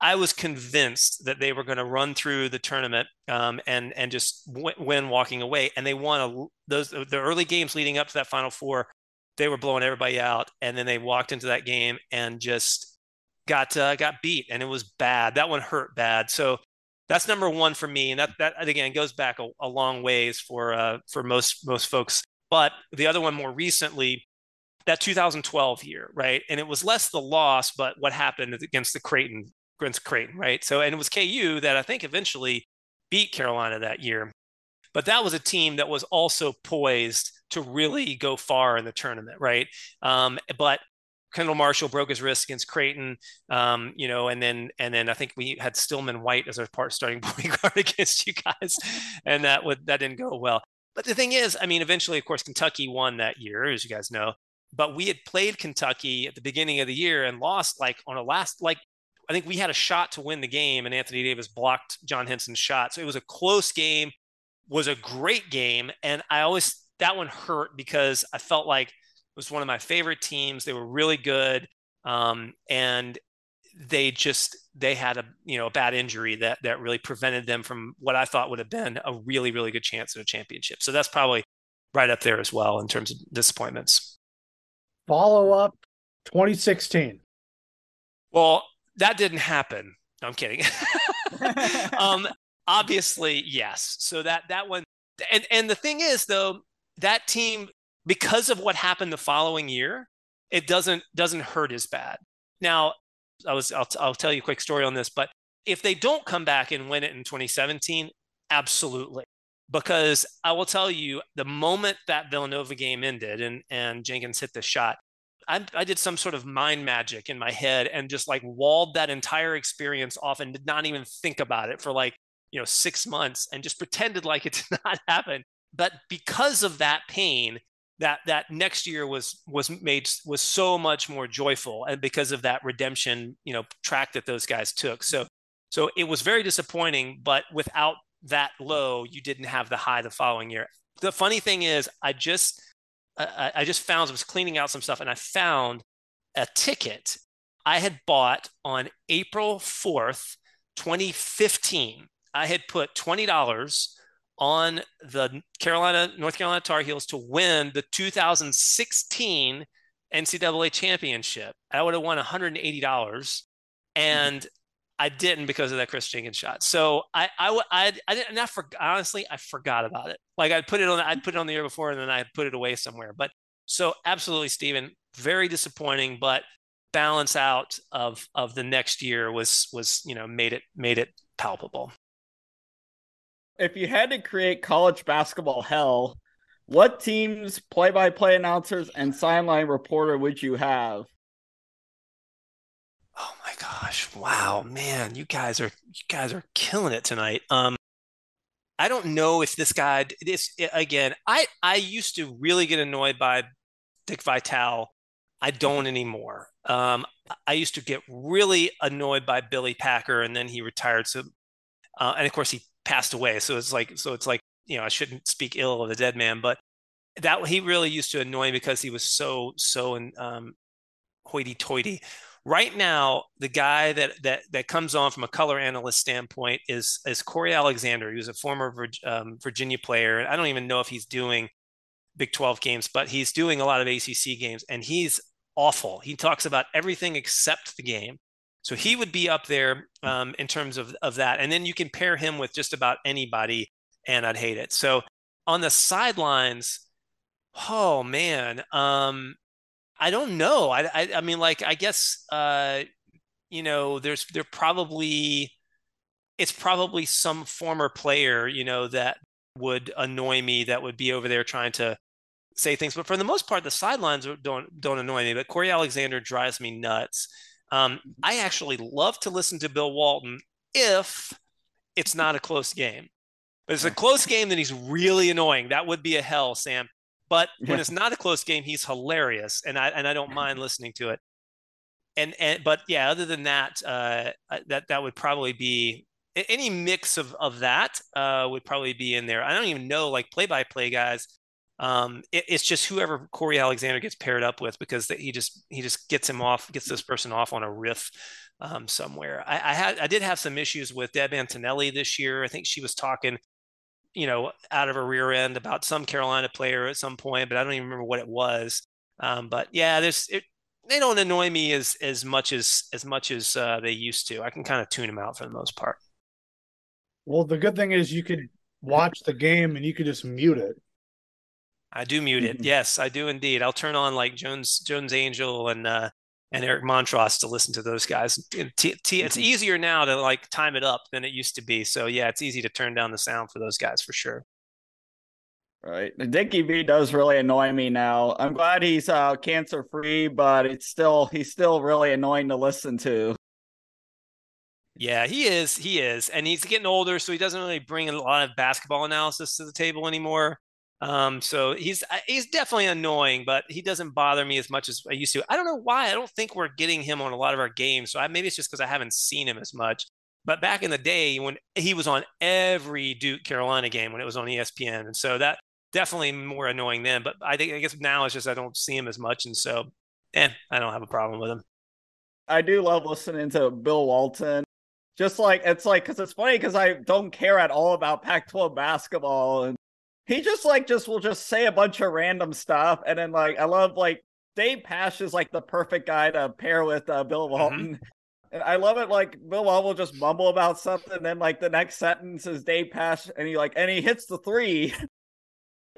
Speaker 2: I was convinced that they were going to run through the tournament um, and and just w- win walking away. And they won a, those the early games leading up to that Final Four. They were blowing everybody out, and then they walked into that game and just got uh, got beat, and it was bad. That one hurt bad. So that's number one for me, and that that again goes back a, a long ways for uh, for most most folks. But the other one more recently, that 2012 year, right? And it was less the loss, but what happened against the Creighton against Creighton, right? So, and it was KU that I think eventually beat Carolina that year. But that was a team that was also poised to really go far in the tournament, right? Um, but Kendall Marshall broke his wrist against Creighton, um, you know, and then and then I think we had Stilman White as our part starting (laughs) point guard against you guys, and that would that didn't go well. But the thing is, I mean, eventually, of course, Kentucky won that year, as you guys know. But we had played Kentucky at the beginning of the year and lost like on a last like I think we had a shot to win the game, and Anthony Davis blocked John Henson's shot. So it was a close game, was a great game, and I always that one hurt because I felt like was one of my favorite teams. They were really good, um, and they just they had a you know a bad injury that that really prevented them from what I thought would have been a really really good chance at a championship. So that's probably right up there as well in terms of disappointments.
Speaker 1: Follow up 2016.
Speaker 2: Well, that didn't happen. No, I'm kidding. (laughs) um, obviously, yes. So that that one, and and the thing is though, that team because of what happened the following year, it doesn't doesn't hurt as bad. Now, I was I'll, I'll tell you a quick story on this, but if they don't come back and win it in 2017, absolutely. Because I will tell you, the moment that Villanova game ended and and Jenkins hit the shot, I, I did some sort of mind magic in my head and just like walled that entire experience off and did not even think about it for like you know six months and just pretended like it (laughs) did not happen but because of that pain that that next year was was made was so much more joyful and because of that redemption you know track that those guys took so so it was very disappointing but without that low you didn't have the high the following year the funny thing is i just I, I just found I was cleaning out some stuff and I found a ticket I had bought on April 4th, 2015. I had put $20 on the Carolina, North Carolina Tar Heels to win the 2016 NCAA championship. I would have won $180. And I didn't because of that Kris Jenkins shot. So I I I, I didn't not for, honestly I forgot about it. Like I'd put it on I'd put it on the year before and then I put it away somewhere. But so absolutely, Steven, very disappointing, but balance out of of the next year was was you know made it made it palpable.
Speaker 3: If you had to create college basketball hell, what teams, play-by-play announcers, and sideline reporter would you have?
Speaker 2: Oh my gosh. Wow, man, you guys are you guys are killing it tonight. Um I don't know if this guy this again, I I used to really get annoyed by Dick Vitale. I don't anymore. Um, I used to get really annoyed by Billy Packer, and then he retired. So, uh, and of course, he passed away. So it's like, so it's like, you know, I shouldn't speak ill of the dead man, but that he really used to annoy me because he was so so um, hoity-toity. Right now, the guy that that that comes on from a color analyst standpoint is is Cory Alexander. He was a former um, Virginia player. And I don't even know if he's doing Big 12 games, but he's doing a lot of ACC games, and he's awful. He talks about everything except the game. So he would be up there um, in terms of, of that. And then you can pair him with just about anybody, and I'd hate it. So on the sidelines, oh man, um, I don't know. I, I, I mean, like, I guess, uh, you know, there's, there probably, it's probably some former player, you know, that would annoy me that would be over there trying to say things. But for the most part, the sidelines don't, don't annoy me, but Cory Alexander drives me nuts. Um, I actually love to listen to Bill Walton if it's not a close game. But it's a close game, then he's really annoying. That would be a hell, Sam. But when it's not a close game, he's hilarious, and I and I don't mind listening to it. And and but yeah, other than that, uh, that that would probably be any mix of of that uh, would probably be in there. I don't even know like play by play guys. Um, it, it's just whoever Cory Alexander gets paired up with because he just he just gets him off, gets this person off on a riff um, somewhere. I, I had I did have some issues with Deb Antonelli this year. I think she was talking you know, out of a rear end about some Carolina player at some point, but I don't even remember what it was. Um, but yeah, there's it, they don't annoy me as as much as as much as uh, they used to. I can kind of tune them out for the most part.
Speaker 1: Well, the good thing is you could watch the game and you could just mute it.
Speaker 2: I do mute it. yes, I do indeed. I'll turn on like Jones Jones Angell and uh, and Eric Montross to listen to those guys. T- t- it's mm-hmm. easier now to like time it up than it used to be. So yeah, it's easy to turn down the sound for those guys for sure.
Speaker 3: Right. Dickie V does really annoy me now. I'm glad he's uh, cancer free, but it's still he's still really annoying to listen to.
Speaker 2: Yeah, he is. He is. And he's getting older, so he doesn't really bring a lot of basketball analysis to the table anymore. Um, so he's uh, he's definitely annoying, but he doesn't bother me as much as I used to. I don't know why. I don't think we're getting him on a lot of our games. So I, maybe it's just because I haven't seen him as much. But back in the day when he was on every Duke Carolina game when it was on ESPN, and so that definitely more annoying then. But I think I guess now it's just I don't see him as much, and so eh, I don't have a problem with him.
Speaker 3: I do love listening to Bill Walton. Just like it's like because it's funny because I don't care at all about Pac-12 basketball and he just like just will just say a bunch of random stuff and then like i love like dave pasch is like the perfect guy to pair with uh, bill mm-hmm. walton mm-hmm. (laughs) and i love it like bill walton will just mumble about something and then like the next sentence is dave pasch and he like and he hits the three (laughs)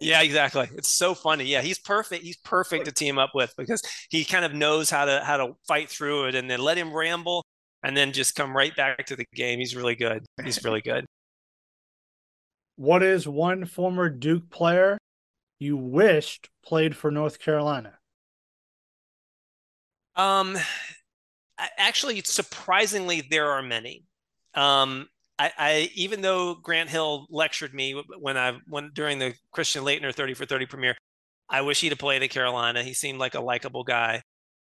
Speaker 2: Yeah, exactly. It's so funny. Yeah, he's perfect. He's perfect to team up with because he kind of knows how to how to fight through it and then let him ramble and then just come right back to the game. He's really good. He's really good.
Speaker 1: What is one former Duke player you wished played for North Carolina?
Speaker 2: Um, actually, surprisingly, there are many. Um, I, I, even though Grant Hill lectured me when I when during the Christian Laettner 30 for 30 premiere, I wish he'd have played at Carolina. He seemed like a likable guy.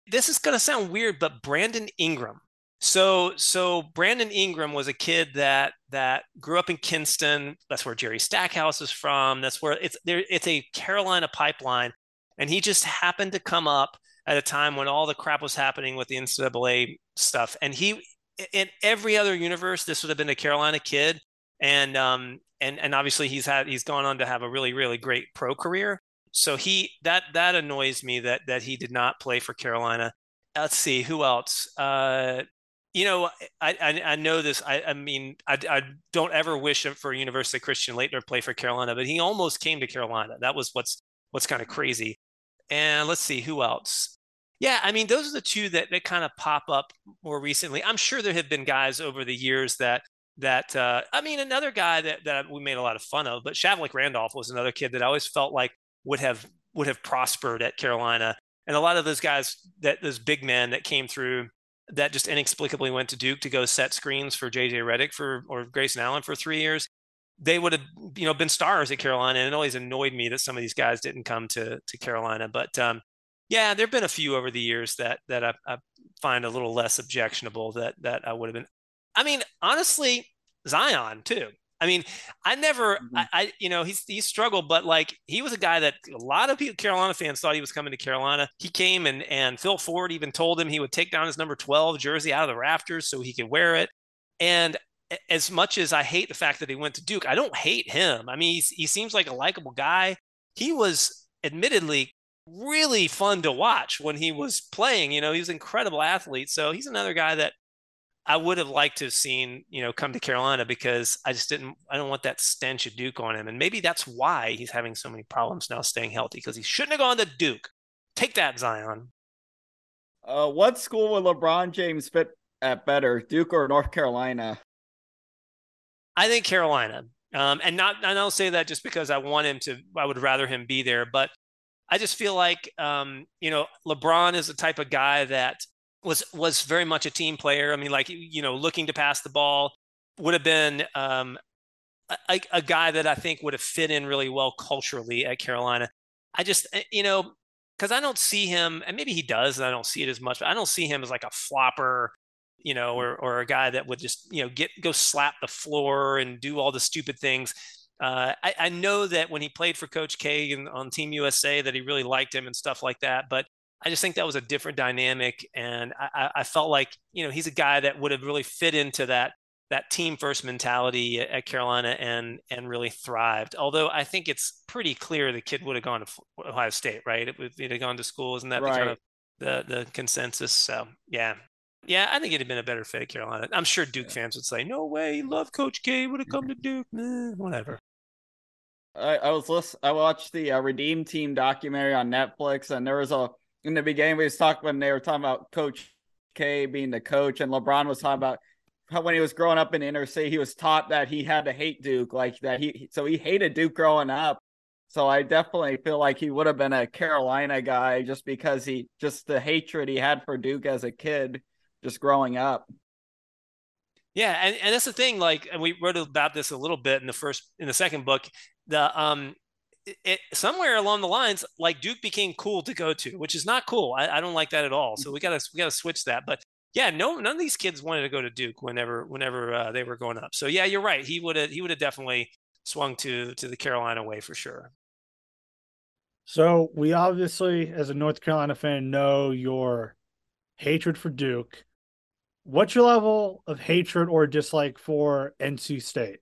Speaker 2: This is going to sound weird, but Brandon Ingram so so Brandon Ingram was a kid that that grew up in Kinston. That's where Jerry Stackhouse is from. That's where it's there. It's a Carolina pipeline, and he just happened to come up at a time when all the crap was happening with the NCAA stuff. And he, in every other universe, this would have been a Carolina kid. And um and and obviously he's had he's gone on to have a really really great pro career. So he that that annoys me that that he did not play for Carolina let's see who else uh you know, I, I, I know this. I, I mean, I, I don't ever wish for University Christian Laettner to play for Carolina, but he almost came to Carolina. That was what's what's kind of crazy. And let's see who else. Yeah, I mean, those are the two that that kind of pop up more recently. I'm sure there have been guys over the years that that uh, I mean, another guy that that we made a lot of fun of, but Shavlik Randolph was another kid that I always felt like would have would have prospered at Carolina. And a lot of those guys that those big men that came through that just inexplicably went to Duke to go set screens for JJ Redick for or Grayson Allen for three years, they would have you know been stars at Carolina. And it always annoyed me that some of these guys didn't come to to Carolina. But um, yeah, there've been a few over the years that that I, I find a little less objectionable that that I would have been. I mean, honestly, Zion too. I mean, I never, mm-hmm. I, I, you know, he's he struggled, but like he was a guy that a lot of people, Carolina fans thought he was coming to Carolina. He came and and Phil Ford even told him he would take down his number twelve jersey out of the rafters so he could wear it. And as much as I hate the fact that he went to Duke, I don't hate him. I mean, he seems like a likable guy. He was admittedly really fun to watch when he was playing. You know, he was an incredible athlete. So he's another guy that I would have liked to have seen, you know, come to Carolina because I just didn't, I don't want that stench of Duke on him. And maybe that's why he's having so many problems now staying healthy because he shouldn't have gone to Duke. Take that, Zion.
Speaker 3: Uh, what school would LeBron James fit at better, Duke or North Carolina?
Speaker 2: I think Carolina. Um, and not, and I'll say that just because I want him to, I would rather him be there. But I just feel like, um, you know, LeBron is the type of guy that was was very much a team player. I mean, like you know, looking to pass the ball would have been um, a, a guy that I think would have fit in really well culturally at Carolina. I just, eh, you know, because I don't see him, and maybe he does, and I don't see it as much, but I don't see him as like a flopper, you know, or or a guy that would just, you know, get go slap the floor and do all the stupid things. Uh, I, I, know that when he played for Coach K and on Team USA, that he really liked him and stuff like that. But I just think that was a different dynamic, and I, I felt like you know he's a guy that would have really fit into that that team first mentality at Carolina and and really thrived. Although I think it's pretty clear the kid would have gone to Ohio State, right? It would have gone to school, isn't that right. the kind of the the consensus? So yeah, yeah, I think it'd have been a better fit at Carolina. I'm sure Duke yeah. fans would say, "No way, love Coach K. Would have come to Duke." Eh, whatever.
Speaker 3: I, I was list- I watched the uh, Redeem Team documentary on Netflix, and there was a in the beginning we was talking when they were talking about Coach K being the coach, and LeBron was talking about how when he was growing up in inner city, he was taught that he had to hate Duke, like that he so he hated Duke growing up. So I definitely feel like he would have been a Carolina guy just because he just the hatred he had for Duke as a kid, just growing up.
Speaker 2: Yeah, and, and that's the thing. Like, and we wrote about this a little bit in the first in the second book. The um it, somewhere along the lines, like Duke became cool to go to, which is not cool. I, I don't like that at all. So we gotta we gotta switch that. But yeah, no, none of these kids wanted to go to Duke whenever whenever uh, they were going up. So yeah, you're right. He would have he would have definitely swung to to the Carolina way for sure.
Speaker 1: So we obviously, as a North Carolina fan, know your hatred for Duke. What's your level of hatred or dislike for NC State?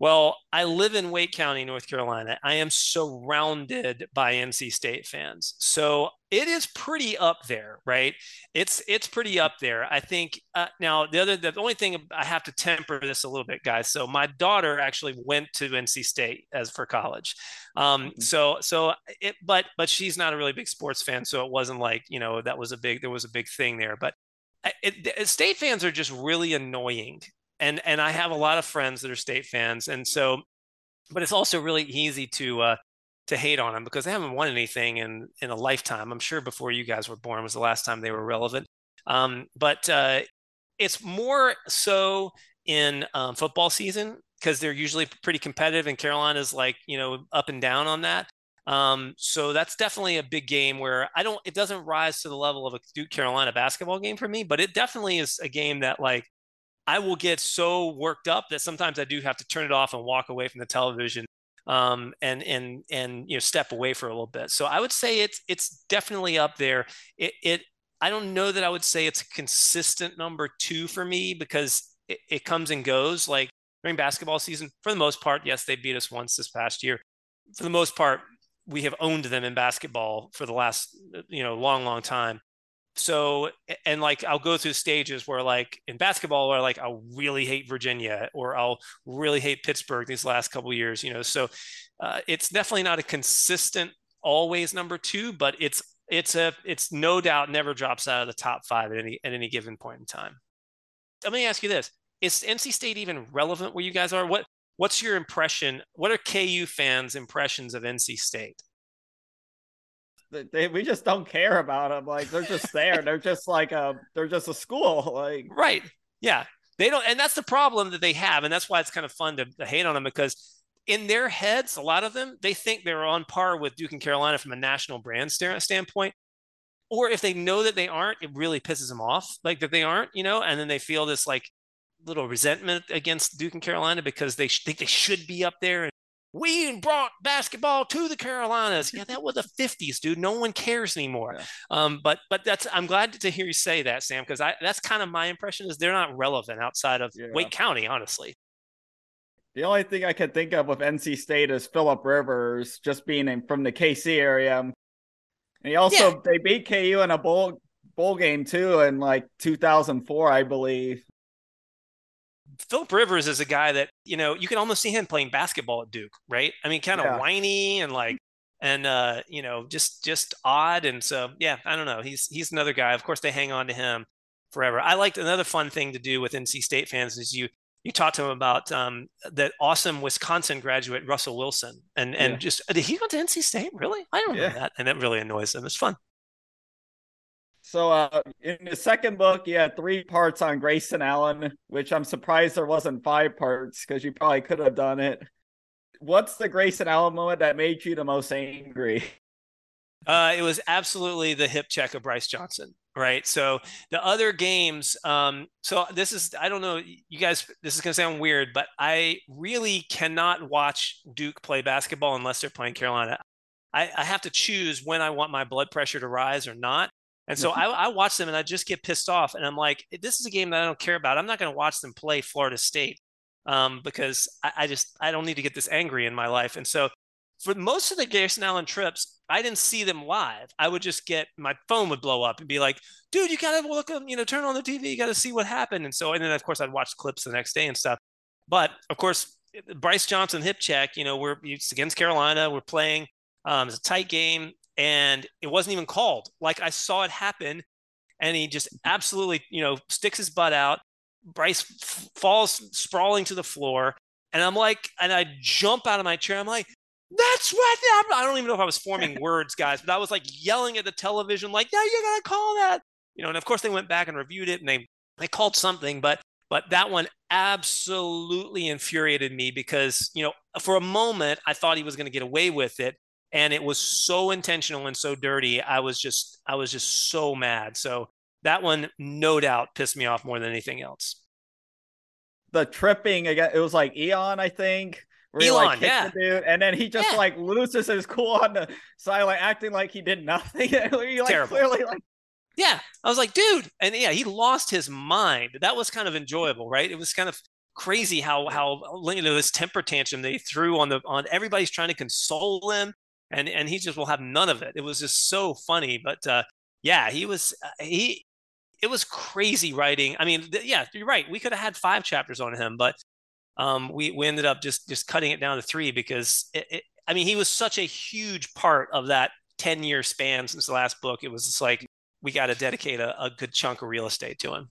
Speaker 2: Well, I live in Wake County, North Carolina. I am surrounded by NC State fans. So it is pretty up there, right? It's it's pretty up there. I think uh, now the other the only thing I have to temper this a little bit, guys. So my daughter actually went to NC State as for college. Um, mm-hmm. so so it but but she's not a really big sports fan, so it wasn't like, you know, that was a big there was a big thing there, but it, it, state fans are just really annoying and and I have a lot of friends that are state fans, and so, but it's also really easy to uh, to hate on them because they haven't won anything in in a lifetime. I'm sure before you guys were born was the last time they were relevant. Um, but uh, it's more so in um, football season because they're usually pretty competitive, and Carolina's like you know up and down on that. Um, so that's definitely a big game where I don't, it doesn't rise to the level of a Duke Carolina basketball game for me, but it definitely is a game that like I will get so worked up that sometimes I do have to turn it off and walk away from the television um, and and and you know step away for a little bit. So I would say it's it's definitely up there. It, it I don't know that I would say it's a consistent number two for me because it, it comes and goes. Like during basketball season, for the most part, yes, they beat us once this past year. For the most part, we have owned them in basketball for the last you know long long time so and like i'll go through stages where like in basketball where like i'll really hate virginia or i'll really hate pittsburgh these last couple years you know? So uh, it's definitely not a consistent always number two but it's it's a it's no doubt never drops out of the top five at any at any given point in time. Let me ask you this. Is nc state even relevant where you guys are? What what's your impression what are ku fans impressions of nc state
Speaker 3: they, we just don't care about them. Like they're just there. they're just like a they're just a school. (laughs) Like
Speaker 2: right, yeah. They don't, and that's the problem that they have, and that's why it's kind of fun to, to hate on them because in their heads, a lot of them they think they're on par with Duke and Carolina from a national brand standpoint. Or if they know that they aren't, it really pisses them off, like that they aren't, you know, and then they feel this like little resentment against Duke and Carolina because they sh- think they should be up there. We brought basketball to the Carolinas. Yeah, that was the 50s, dude. No one cares anymore. Yeah. Um, but but that's I'm glad to hear you say that, Sam, because that's kind of my impression is they're not relevant outside of yeah. Wake County, honestly.
Speaker 3: The only thing I can think of with NC State is Philip Rivers just being from the KC area. And he also yeah. they beat KU in a bowl bowl game too in like 2004, I believe.
Speaker 2: Philip Rivers is a guy that you know you can almost see him playing basketball at Duke, right? I mean, kind of yeah. whiny and like and uh, you know just just odd, and so yeah, I don't know. He's he's another guy. Of course, they hang on to him forever. I liked another fun thing to do with NC State fans is you you talked to him about um, that awesome Wisconsin graduate Russell Wilson, and and yeah. just did he go to NC State? Really? I don't yeah. know that, and that really annoys him. It's fun.
Speaker 3: So uh, in the second book, you had three parts on Grayson Allen, which I'm surprised there wasn't five parts because you probably could have done it. What's the Grayson Allen moment that made you the most angry?
Speaker 2: Uh, it was absolutely the hip check of Brice Johnson, right? So the other games, um, so this is, I don't know, you guys, this is to sound weird, but I really cannot watch Duke play basketball unless they're playing Carolina. I, I have to choose when I want my blood pressure to rise or not. And so I, I watch them and I just get pissed off. And I'm like, this is a game that I don't care about. I'm not going to watch them play Florida State um, because I, I, just I don't need to get this angry in my life. And so for most of the Grayson Allen trips, I didn't see them live. I would just get my phone would blow up and be like, dude, you gotta look, you know, turn on the TV. You got to see what happened. And so, and then of course I'd watch clips the next day and stuff. But of course, Brice Johnson hip check, you know, we're it's against Carolina. We're playing. Um, it's a tight game and it wasn't even called. Like I saw it happen, and he just absolutely, you know, sticks his butt out. Brice f- falls sprawling to the floor, and I'm like, and I jump out of my chair. I'm like, that's what happened. I don't even know if I was forming (laughs) words, guys, but I was like yelling at the television, like, yeah, you gotta call that. You know, and of course they went back and reviewed it and they they called something, but but that one absolutely infuriated me because, you know, for a moment I thought he was gonna get away with it and it was so intentional and so dirty. I was just I was just so mad. So that one, no doubt, pissed me off more than anything else.
Speaker 3: The tripping again, it was like Eon, I think.
Speaker 2: Elon, like yeah.
Speaker 3: dude, and then he just yeah. like loses his cool on the side, like acting like he did nothing. (laughs) he like Terrible. clearly like
Speaker 2: yeah, I was like, dude, and yeah, he lost his mind. That was kind of enjoyable, right? It was kind of crazy how how you know this temper tantrum they threw on the on everybody's trying to console him and and he just will have none of it. It was just so funny, but uh, yeah, he was uh, he. It was crazy writing. I mean, th- yeah, you're right. We could have had five chapters on him, but um, we we ended up just just cutting it down to three because it, it, I mean, he was such a huge part of that ten year span since the last book. It was just like we got to dedicate a, a good chunk of real estate to him.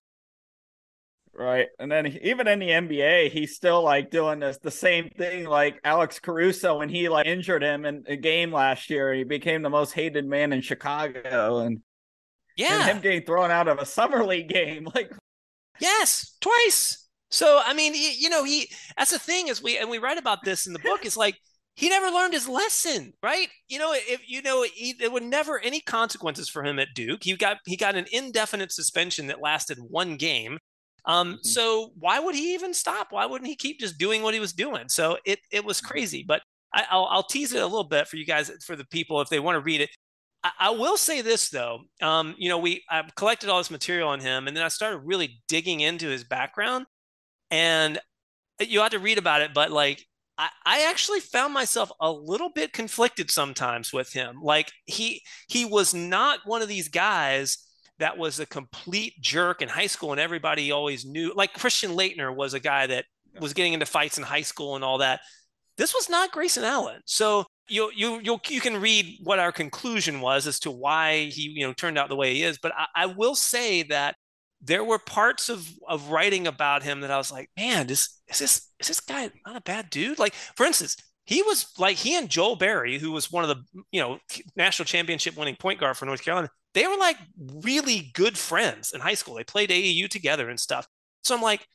Speaker 3: Right. And then even in the NBA, he's still like doing this the same thing like Alex Caruso when he like injured him in a game last year. He became the most hated man in Chicago and
Speaker 2: yeah,
Speaker 3: and him getting thrown out of a summer league game. (laughs) Like
Speaker 2: Yes, twice. So I mean, you know, he that's the thing is we and we write about this in the book. Is like he never learned his lesson, right? You know, if you know, he, there were never any consequences for him at Duke. He got he got an indefinite suspension that lasted one game. Um, mm-hmm. so why would he even stop? Why wouldn't he keep just doing what he was doing? So it it was mm-hmm. crazy. But I, will I'll tease it a little bit for you guys, for the people, if they want to read it. I, I will say this though, um, you know, we I collected all this material on him, and then I started really digging into his background, and you have to read about it. But like, I, I actually found myself a little bit conflicted sometimes with him. Like he he was not one of these guys that was a complete jerk in high school and everybody always knew like Christian Laettner was a guy that was getting into fights in high school and all that. This was not Grayson Allen. So you you you you can read what our conclusion was as to why he you know turned out the way he is. But I, I will say that there were parts of of writing about him that I was like, man, this is this is this guy not a bad dude? Like for instance, he was like he and Joel Berry, who was one of the you know national championship winning point guard for North Carolina, they were like really good friends in high school. They played AAU together and stuff. So I'm like,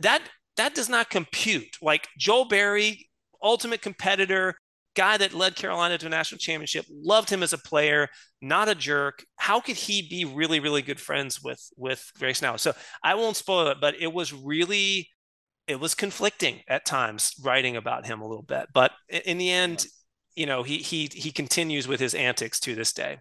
Speaker 2: that that does not compute. Like Joel Berry, ultimate competitor, guy that led Carolina to a national championship, loved him as a player, not a jerk. How could he be really, really good friends with with Grayson? So I won't spoil it, but it was really it was conflicting at times writing about him a little bit. But in the end, you know, he he he continues with his antics to this day.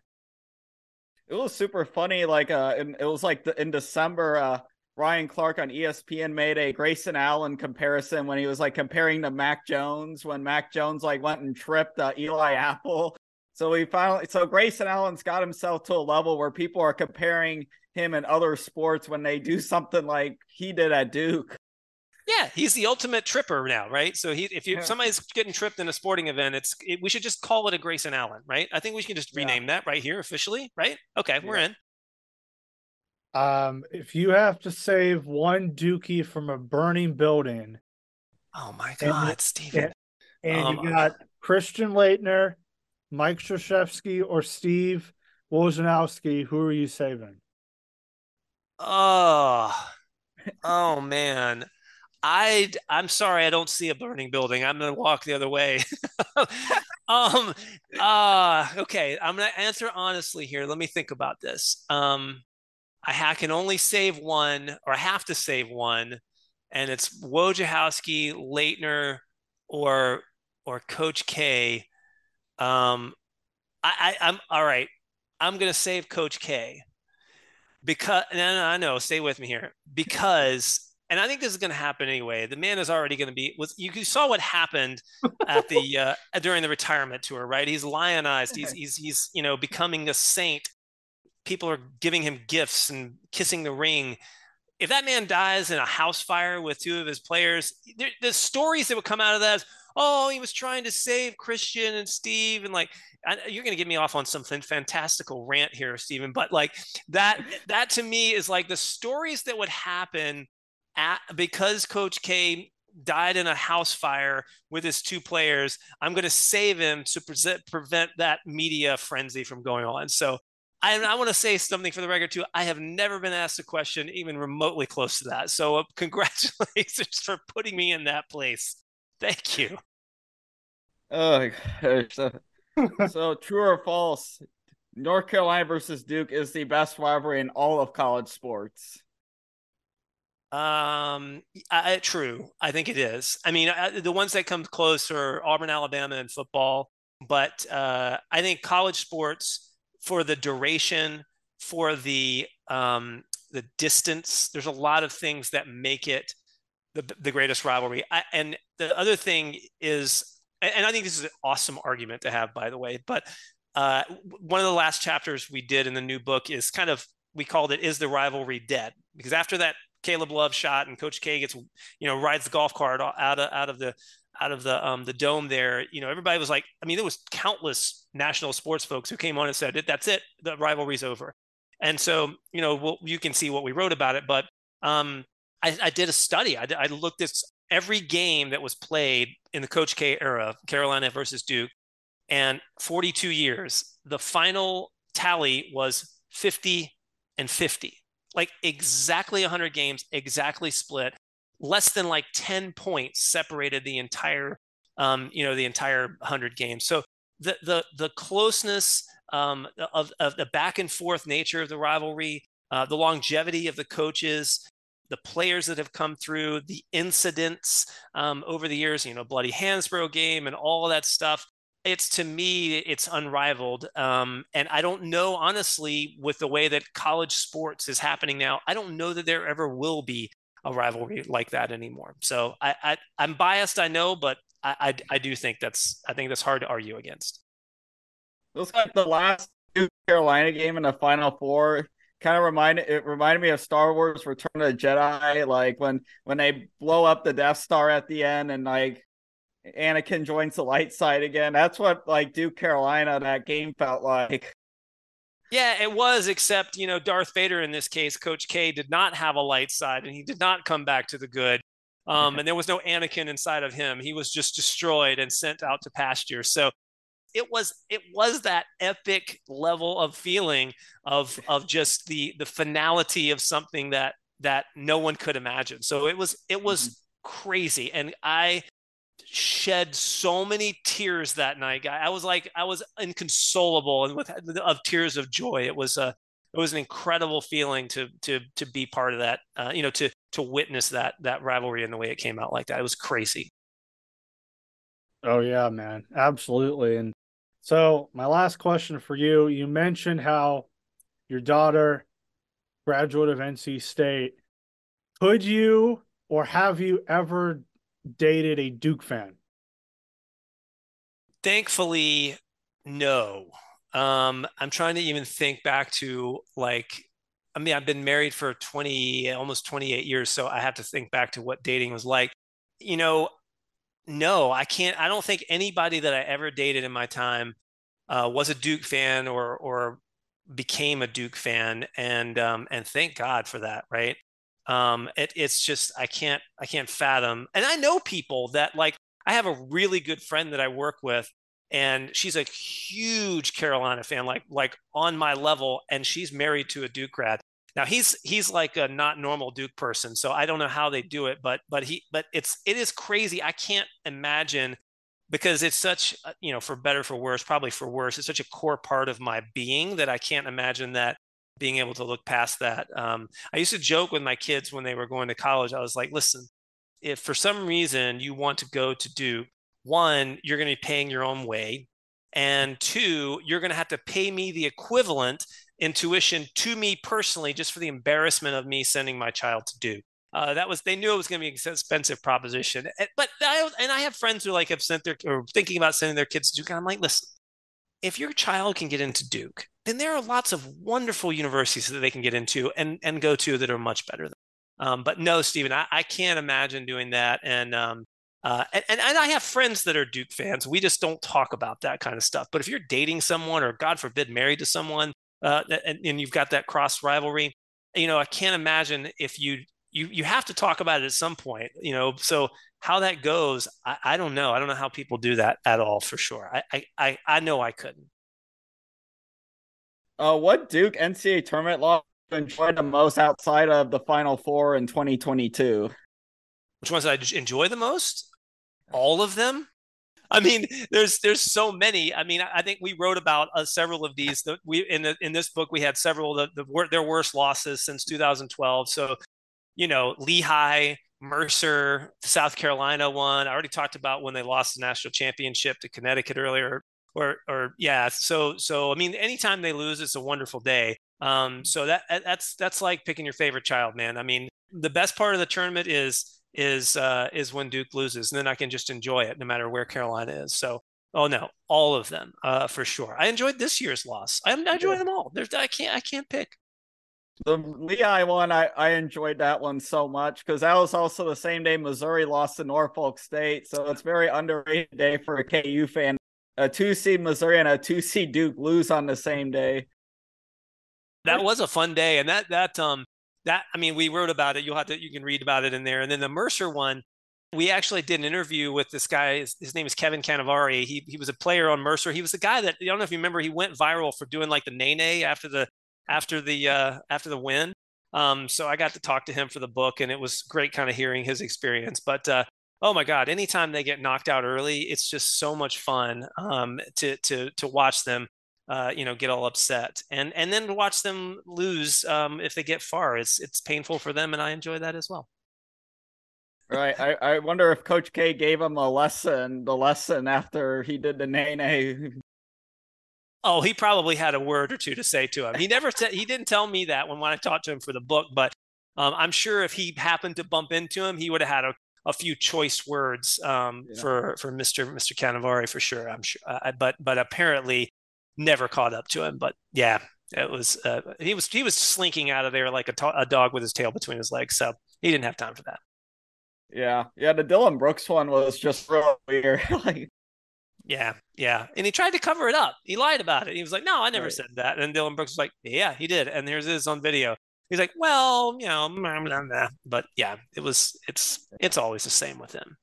Speaker 3: It was super funny. Like uh, it was like the, in December. Uh, Ryan Clark on ESPN made a Grayson Allen comparison when he was like comparing to Mac Jones when Mac Jones like went and tripped uh, Eli Apple. So we finally, so Grayson Allen's got himself to a level where people are comparing him in other sports when they do something like he did at Duke.
Speaker 2: Yeah, he's the ultimate tripper now, right? So he, if you, yeah. somebody's getting tripped in a sporting event, it's it, we should just call it a Grayson Allen, right? I think we can just rename yeah. that right here officially, right? Okay, yeah. we're in.
Speaker 1: Um, if you have to save one Dookie from a burning building,
Speaker 2: oh my God, and, Steven,
Speaker 1: and, and um, you got Christian Laettner, Mike Krzyzewski, or Steve Wojciechowski, who are you saving?
Speaker 2: Oh, (laughs) oh man. I I'm sorry I don't see a burning building. I'm gonna walk the other way. (laughs) um uh okay, I'm gonna answer honestly here. Let me think about this. Um I can only save one, or I have to save one, and it's Wojciechowski, Laettner, or or Coach K. Um, I, I I'm all right. I'm gonna save Coach K because no, no, I know. Stay with me here because, and I think this is going to happen anyway. The man is already going to be. Was you saw what happened at the (laughs) uh, during the retirement tour, right? He's lionized. He's he's he's you know becoming a saint people are giving him gifts and kissing the ring. If that man dies in a house fire with two of his players, there, the stories that would come out of that is, oh, he was trying to save Christian and Steve, and like I, you're going to get me off on something fantastical rant here, Steven. But like that, that to me is like the stories that would happen at because Coach K died in a house fire with his two players. I'm going to save him to present, prevent that media frenzy from going on. So I, I want to say something for the record too. I have never been asked a question even remotely close to that. So uh, (laughs) congratulations for putting me in that place. Thank you.
Speaker 3: Oh, so, (laughs) so true or false? North Carolina versus Duke is the best rivalry in all of college sports.
Speaker 2: Um, I, true. I think it is. I mean, I, the ones that come close are Auburn, Alabama, and football. But uh, I think college sports for the duration, for the um, the distance. There's a lot of things that make it the, the greatest rivalry. I, and the other thing is, and I think this is an awesome argument to have, by the way. But uh, one of the last chapters we did in the new book is kind of we called it "Is the rivalry dead?" Because after that Caleb Love shot and Coach K gets you know rides the golf cart out of out of the out of the um the dome there, you know, everybody was like, I mean, there was countless national sports folks who came on and said, "That's it, the rivalry's over." And so, you know, we'll, you can see what we wrote about it, but um, I, I did a study. I, I looked at every game that was played in the Coach K era, Carolina versus Duke, and 42 years. The final tally was 50 and 50, like exactly 100 games, exactly split less than like 10 points separated the entire um, you know the entire 100 games. So the the the closeness um, of, of the back and forth nature of the rivalry uh, the longevity of the coaches the players that have come through the incidents um, over the years you know bloody hansbrough game and all that stuff it's to me it's unrivaled um, and i don't know honestly with the way that college sports is happening now i don't know that there ever will be a rivalry like that anymore. So I, I I'm biased, I know, but I, I, I do think that's I think that's hard to argue against.
Speaker 3: Looks like the last Carolina game in the Final Four kind of reminded it reminded me of Star Wars Return of the Jedi, like when when they blow up the Death Star at the end and like Anakin joins the light side again. That's what like Duke Carolina that game felt like.
Speaker 2: Yeah, it was, except, you know, Darth Vader in this case, Coach K did not have a light side and he did not come back to the good. Um, and there was no Anakin inside of him. He was just destroyed and sent out to pasture. So it was it was that epic level of feeling of of just the the finality of something that that no one could imagine. So it was it was mm-hmm. crazy. And I shed so many tears that night. guy. I was like, I was inconsolable and with of tears of joy. It was a, it was an incredible feeling to to to be part of that. Uh, you know, to to witness that that rivalry and the way it came out like that. It was crazy.
Speaker 1: Oh yeah, man, absolutely. And so my last question for you: You mentioned how your daughter, graduate of NC State, could you or have you ever dated a Duke fan?
Speaker 2: Thankfully, no. Um, I'm trying to even think back to like, I mean, I've been married for 20, almost 28 years, so I have to think back to what dating was like. You know, no, I can't. I don't think anybody that I ever dated in my time uh, was a Duke fan or or became a Duke fan, and um, and thank God for that, right? Um, it, it's just I can't I can't fathom, and I know people that like I have a really good friend that I work with, and she's a huge Carolina fan, like like on my level, and she's married to a Duke grad. Now he's he's like a not normal Duke person, so I don't know how they do it, but but he but it's it is crazy. I can't imagine because it's such uh, you know for better for worse, probably for worse. It's such a core part of my being that I can't imagine that being able to look past that. Um, I used to joke with my kids when they were going to college. I was like, listen, if for some reason you want to go to Duke, one, you're going to be paying your own way. And two, you're going to have to pay me the equivalent in tuition to me personally just for the embarrassment of me sending my child to Duke. Uh, that was they knew it was going to be an expensive proposition, but I and I have friends who like have sent their or thinking about sending their kids to Duke. And I'm like, listen, if your child can get into Duke, then there are lots of wonderful universities that they can get into and and go to that are much better. Than, um, but no, Steven, I, I, can't imagine doing that. And um, uh, and, and I have friends that are Duke fans. We just don't talk about that kind of stuff. But if you're dating someone, or God forbid, married to someone uh, and, and you've got that cross rivalry. You know, I can't imagine if you you you have to talk about it at some point. You know, so how that goes, I, I don't know. I don't know how people do that at all for sure. I I I know I couldn't.
Speaker 3: Uh, what Duke NCAA tournament loss enjoyed the most outside of the Final Four in 2022?
Speaker 2: Which ones I enjoy the most? All of them. I mean, there's there's so many. I mean, I think we wrote about uh, several of these. That we in the, in this book we had several of the, the their worst losses since 2012. So, you know, Lehigh, Mercer, South Carolina one. I already talked about when they lost the national championship to Connecticut earlier. Or or yeah. So so I mean, anytime they lose, it's a wonderful day. Um, so that that's that's like picking your favorite child, man. I mean, the best part of the tournament is is uh, is when Duke loses, and then I can just enjoy it no matter where Carolina is. So, oh no, all of them uh, for sure. I enjoyed this year's loss. I, I enjoy them all. There's I can't I can't pick.
Speaker 3: The Lehigh one, I, I enjoyed that one so much because that was also the same day Missouri lost to Norfolk State. So it's very underrated day for a KU fan. A two seed Missouri and a two seed Duke lose on the same day.
Speaker 2: That was a fun day, and that that um that I mean, we wrote about it. You'll have to you can read about it in there. And then the Mercer one, we actually did an interview with this guy. His, his, name is Kevin Canevari. He he was a player on Mercer. He was the guy that I don't know if you remember. He went viral for doing like the nay after the after the uh, after the win. Um, so I got to talk to him for the book, and it was great kind of hearing his experience. But uh, oh my God, anytime they get knocked out early, it's just so much fun um, to to to watch them uh, you know, get all upset, and and then to watch them lose um, if they get far, it's it's painful for them, and I enjoy that as well.
Speaker 3: Right. I, I wonder if Coach K gave him a lesson, the lesson after he did the nay nay.
Speaker 2: Oh, he probably had a word or two to say to him. He never said he didn't tell me that when, when I talked to him for the book, but um, I'm sure if he happened to bump into him, he would have had a, a few choice words um, yeah. for for Mr. Mr. Canevari for sure. I'm sure, uh, but but apparently never caught up to him. But yeah, it was uh, he was he was slinking out of there like a, to- a dog with his tail between his legs. So he didn't have time for that.
Speaker 3: Yeah, yeah. The Dillon Brooks one was just (laughs) real weird. like,
Speaker 2: yeah, yeah. And he tried to cover it up. He lied about it. He was like, "No, I never right. said that." And Dillon Brooks was like, "Yeah, he did." And here's this on video. He's like, "Well, you know, blah, blah, blah. but yeah, it was. It's it's always the same with him."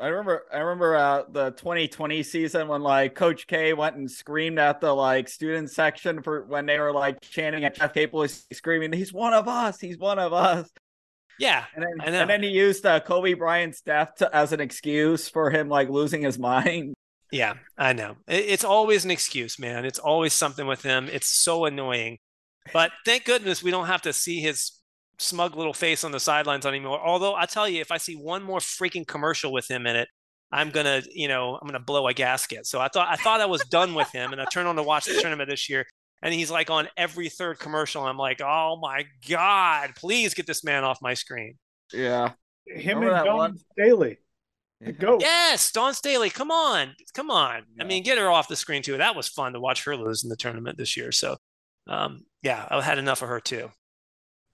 Speaker 3: I remember I remember uh, the 2020 season when like Coach K went and screamed at the like student section for when they were like chanting at Jeff Capel screaming, He's one of us, he's one of us.
Speaker 2: Yeah,
Speaker 3: and then, and then he used uh, Kobe Bryant's death to, as an excuse for him like losing his (laughs) mind.
Speaker 2: Yeah, I know. It's always an excuse, man. It's always something with him. It's so annoying. But thank goodness we don't have to see his smug little face on the sidelines anymore. Although I tell you, if I see one more freaking commercial with him in it, I'm gonna, you know, I'm gonna blow a gasket. So I thought I thought I was done with him, and I turned on to watch the tournament this year, and he's like on every third commercial. I'm like, oh my god, please get this man off my screen.
Speaker 3: Yeah,
Speaker 1: him Remember and Dawn Staley. Go.
Speaker 2: Yes, Dawn Staley. Come on, come on. Yeah. I mean, get her off the screen too. That was fun to watch her lose in the tournament this year. So, um, yeah, I had enough of her too.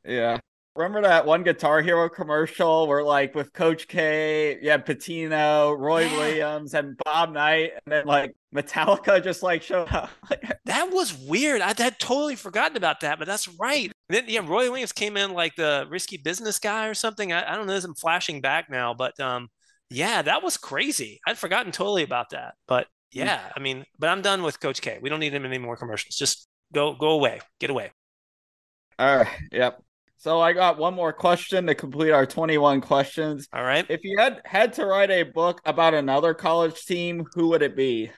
Speaker 3: Yeah. Remember that one Guitar Hero commercial where, like, with Coach K, you had Pitino, Roy yeah. Williams, and Bob Knight, and then like Metallica just like showed up. (laughs)
Speaker 2: that was weird. I had totally forgotten about that, but that's right. And then yeah, Roy Williams came in like the risky business guy or something. I, I don't know. I'm flashing back now, but um, yeah, that was crazy. I'd forgotten totally about that. But hmm. yeah, I mean, but I'm done with Coach K. We don't need him any more commercials. Just go go away. Get away.
Speaker 3: All right. Yep. So I got one more question to complete our 21 questions.
Speaker 2: All right.
Speaker 3: If you had had to write a book about another college team, who would it be?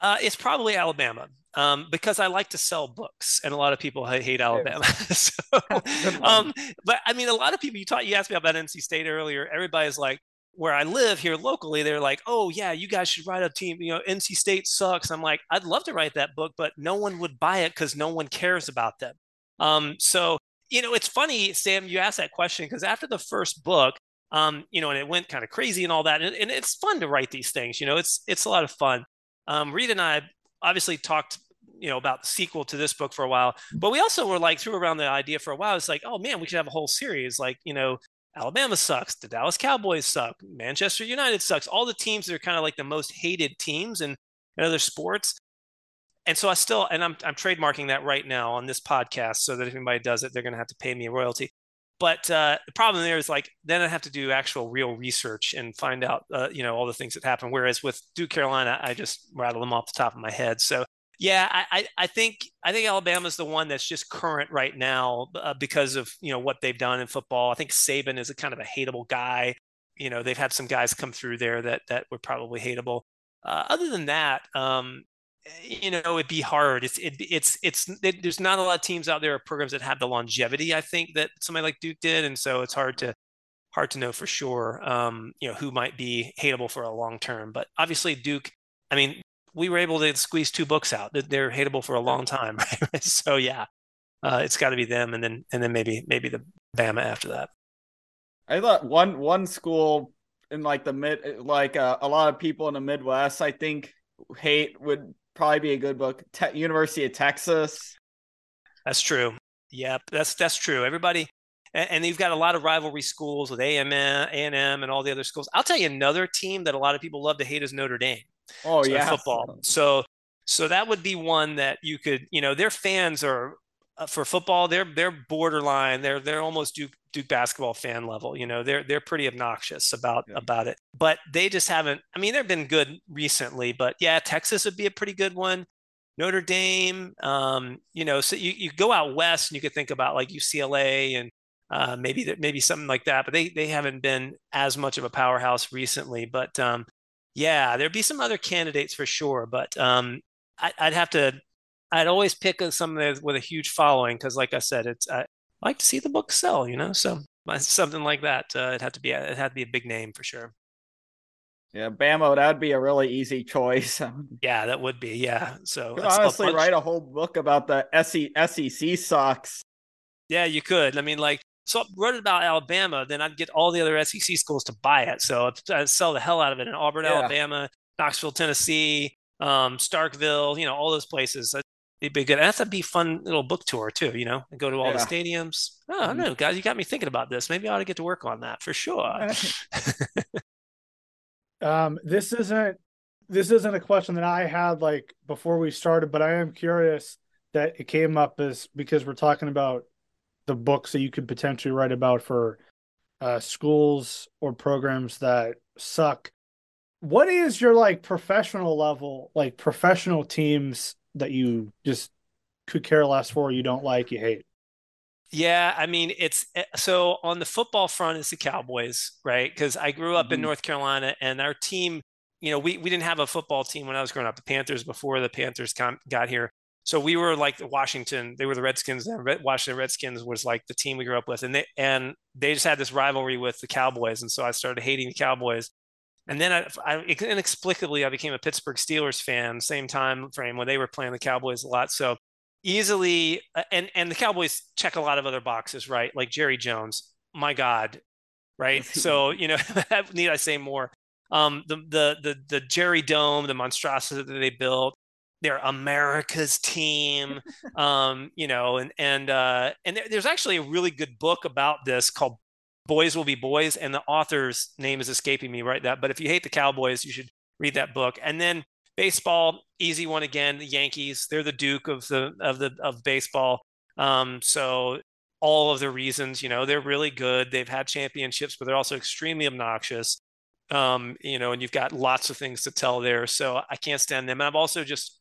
Speaker 2: Uh, it's probably Alabama. Um, because I like to sell books, and a lot of people hate Alabama. (laughs) so, (laughs) um, but I mean, a lot of people you taught you asked me about NC State earlier. Everybody's like, where I live here locally, they're like, "Oh yeah, you guys should write a team." You know, NC State sucks. I'm like, I'd love to write that book, but no one would buy it because no one cares about them. Um, so you know, it's funny, Sam, you asked that question because after the first book, um, you know, and it went kind of crazy and all that, and, and, it's fun to write these things. You know, it's it's a lot of fun. Um, Reed and I obviously talked, you know, about the sequel to this book for a while, but we also were like threw around the idea for a while. It's like, oh man, we should have a whole series, like you know, Alabama sucks. The Dallas Cowboys suck. Manchester United sucks. All the teams that are kind of like the most hated teams in, in other sports. And so I still, and I'm, I'm trademarking that right now on this podcast so that if anybody does it, they're going to have to pay me a royalty. But uh, the problem there is like, then I have to do actual real research and find out, uh, you know, all the things that happen. Whereas with Duke Carolina, I just rattle them off the top of my head. So yeah, I, I think I think Alabama's the one that's just current right now uh, because of you know what they've done in football. I think Saban is a kind of a hateable guy. You know, they've had some guys come through there that that were probably hateable. Uh, other than that, um, you know, it'd be hard. It's it, it's it's it, there's not a lot of teams out there or programs that have the longevity I think that somebody like Duke did, and so it's hard to hard to know for sure. Um, you know, who might be hateable for a long term, but obviously Duke. I mean, we were able to squeeze two books out. They're hateable for a long time, (laughs) right? so yeah, uh, it's got to be them, and then and then maybe maybe the Bama after that.
Speaker 3: I thought one one school in like the mid, like uh, a lot of people in the Midwest, I think hate would probably be a good book. Te- University of Texas.
Speaker 2: That's true. Yep, that's that's true. Everybody, and, and you've got a lot of rivalry schools with AMM, A&M, and all the other schools. I'll tell you another team that a lot of people love to hate is Notre Dame.
Speaker 3: Oh yeah,
Speaker 2: football. So so that would be one that you could, you know, their fans are uh, for football. They're they're borderline. They're they're almost Duke Duke basketball fan level. You know, they're they're pretty obnoxious about yeah. about it. But they just haven't. I mean, they've been good recently. But yeah, Texas would be a pretty good one. Notre Dame, um, you know, so you, you go out west and you could think about like UCLA and uh, maybe maybe something like that. But they they haven't been as much of a powerhouse recently. But um, yeah, there'd be some other candidates for sure, but um, I, would have to. I'd always pick some of that with a huge following because, like I said, it's I like to see the book sell. You know, so (laughs) something like that. Uh, it'd have to be. It had to be a big name for sure.
Speaker 3: Yeah, Bamo, that would be a really easy choice. (laughs)
Speaker 2: yeah, that would be. Yeah. So
Speaker 3: honestly, write a whole book about the SEC sucks.
Speaker 2: Yeah, you could. I mean, like so I wrote about Alabama, then I'd get all the other SEC schools to buy it. So I'd, sell the hell out of it in Auburn, yeah. Alabama, Knoxville, Tennessee, um, Starkville, you know, all those places. It'd be good. And that'd be fun little book tour too, you know, and go to all yeah. the stadiums. Oh, I don't mm-hmm. know, guys, you got me thinking about this. Maybe I ought to get to work on that for sure. (laughs)
Speaker 1: um, this isn't this isn't a question that I had like before we started, but I am curious that it came up as because we're talking about the books that you could potentially write about for uh, schools or programs that suck. What is your like professional level, like professional teams that you just could care less for, you don't like, you hate?
Speaker 2: Yeah, I mean it's eh, so on the football front, it's the Cowboys, right? Because I grew up mm-hmm. in North Carolina, and our team, you know, we we didn't have a football team when I was growing up. The Panthers before the Panthers got here, so we were like the Washington. They were the Redskins. Washington Redskins was like the team we grew up with, and they and they just had this rivalry with the Cowboys, and so I started hating the Cowboys. And then I, I inexplicably I became a Pittsburgh Steelers fan. Same time frame when they were playing the Cowboys a lot. So easily uh, and and the Cowboys check a lot of other boxes, right? Like Jerry Jones. My God, right? (laughs) so you know, (laughs) need I say more? Um, the the the the Jerry Dome, the monstrosity that they built. They're America's team, (laughs) um, you know, and and uh, and there's actually a really good book about this called "Boys Will Be Boys," and the author's name is escaping me right that. But if you hate the Cowboys, you should read that book. And then baseball, easy one again. The Yankees, they're the Duke of the of the of baseball. Um, so all of the reasons, you know, they're really good. They've had championships, but they're also extremely obnoxious. Um, you know, and you've got lots of things to tell there. So I can't stand them. And I've also just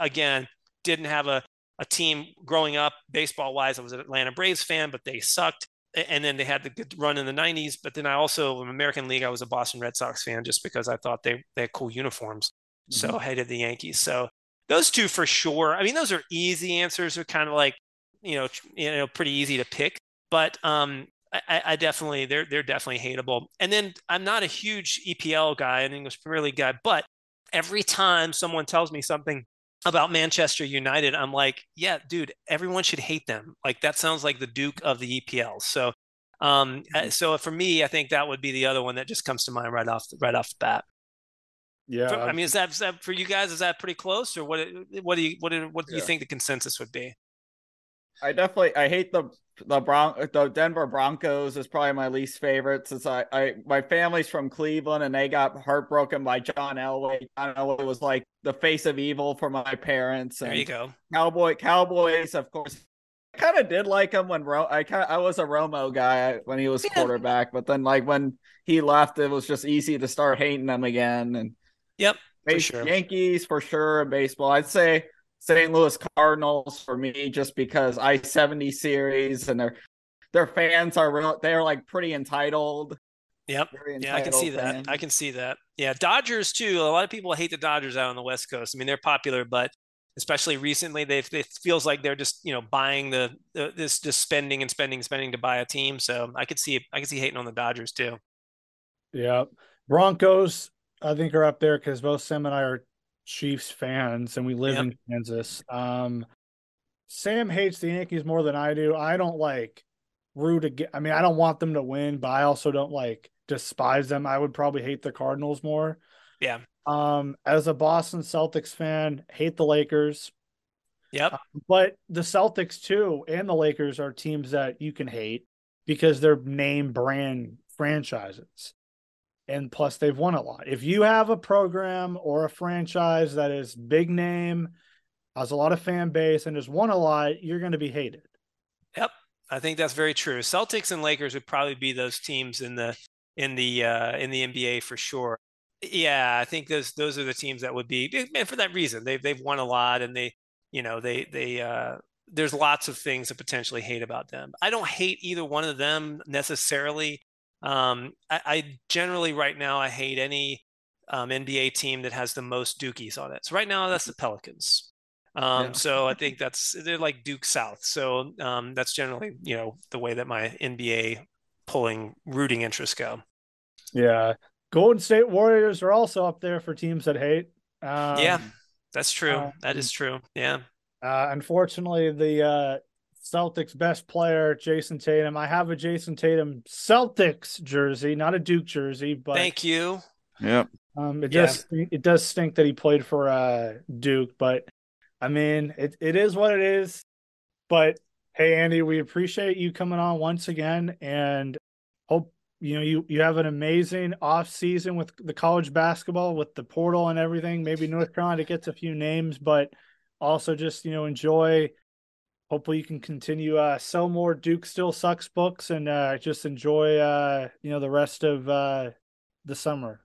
Speaker 2: again didn't have a a team growing up baseball wise. I was an Atlanta Braves fan, but they sucked. And then they had the good run in the 90s. But then I also, in American League, I was a Boston Red Sox fan just because I thought they, they had cool uniforms. So mm-hmm. hated the Yankees. So those two for sure. I mean, those are easy answers. Are kind of like you know, you know, pretty easy to pick. But um, I, I, definitely they're they're definitely hateable. And then I'm not a huge EPL guy, an English Premier League guy, but every time someone tells me something about Manchester United, I'm like, yeah, dude, everyone should hate them. Like that sounds like the Duke of the EPL. So, um, mm-hmm. so for me, I think that would be the other one that just comes to mind right off right off the bat.
Speaker 1: Yeah,
Speaker 2: I mean, is that, is that for you guys? Is that pretty close, or what? What do you what do, what do yeah. you think the consensus would be?
Speaker 3: I definitely I hate the the Bron the Denver Broncos is probably my least favorite since I, I my family's from Cleveland and they got heartbroken by John Elway. John Elway was like the face of evil for my parents.
Speaker 2: And there you go.
Speaker 3: Cowboy Cowboys, of course. I kind of did like him when Ro- I kind I was a Romo guy when he was yeah. quarterback, but then like when he left, it was just easy to start hating them again. And
Speaker 2: Yep.
Speaker 3: For sure. Yankees for sure baseball. I'd say St. Louis Cardinals for me just because I 70 series and their their fans are real they're like pretty entitled.
Speaker 2: Yep. Entitled yeah, I can see fans. that. I can see that. Yeah, Dodgers too. A lot of people hate the Dodgers out on the West Coast. I mean, they're popular, but especially recently, they've it feels like they're just you know buying the, the this just spending and spending and spending to buy a team. So I could see I could see hating on the Dodgers too.
Speaker 1: Yeah, Broncos I think are up there because both Sam and I are Chiefs fans and we live yep. in Kansas. Um, Sam hates the Yankees more than I do. I don't like root again. I mean, I don't want them to win, but I also don't like despise them. I would probably hate the Cardinals more.
Speaker 2: Yeah.
Speaker 1: Um, as a Boston Celtics fan, hate the Lakers.
Speaker 2: Yep. Uh,
Speaker 1: but the Celtics too and the Lakers are teams that you can hate because they're name brand franchises and plus they've won a lot. If you have a program or a franchise that is big name, has a lot of fan base, and has won a lot, you're going to be hated.
Speaker 2: Yep, I think that's very true. Celtics and Lakers would probably be those teams in the in the uh, in the NBA for sure. Yeah, I think those those are the teams that would be and for that reason. They've they've won a lot, and they you know they they uh, there's lots of things to potentially hate about them. I don't hate either one of them necessarily. Um, I, I, generally right now I hate any um, NBA team that has the most Dukies on it. So right now that's the Pelicans. Um, yeah. So I think that's they're like Duke South. So um, that's generally you know the way that my NBA pulling rooting interests go.
Speaker 1: Yeah, Golden State Warriors are also up there for teams that hate.
Speaker 2: Um, yeah, that's true. that is true. Yeah.
Speaker 1: Uh, unfortunately, the uh, Celtics best player, Jayson Tatum. I have a Jayson Tatum Celtics jersey, not a Duke jersey, but
Speaker 2: thank you.
Speaker 3: Yep.
Speaker 1: Um, it yeah. does it does stink that he played for uh Duke, but I mean it, it is what it is. But hey Andy, we appreciate you coming on once again and hope you know you you have an amazing off season with the college basketball with the portal and everything. Maybe North Carolina gets a few names, but also just you know enjoy hopefully you can continue uh sell more duke still sucks books and uh just enjoy uh you know the rest of uh the summer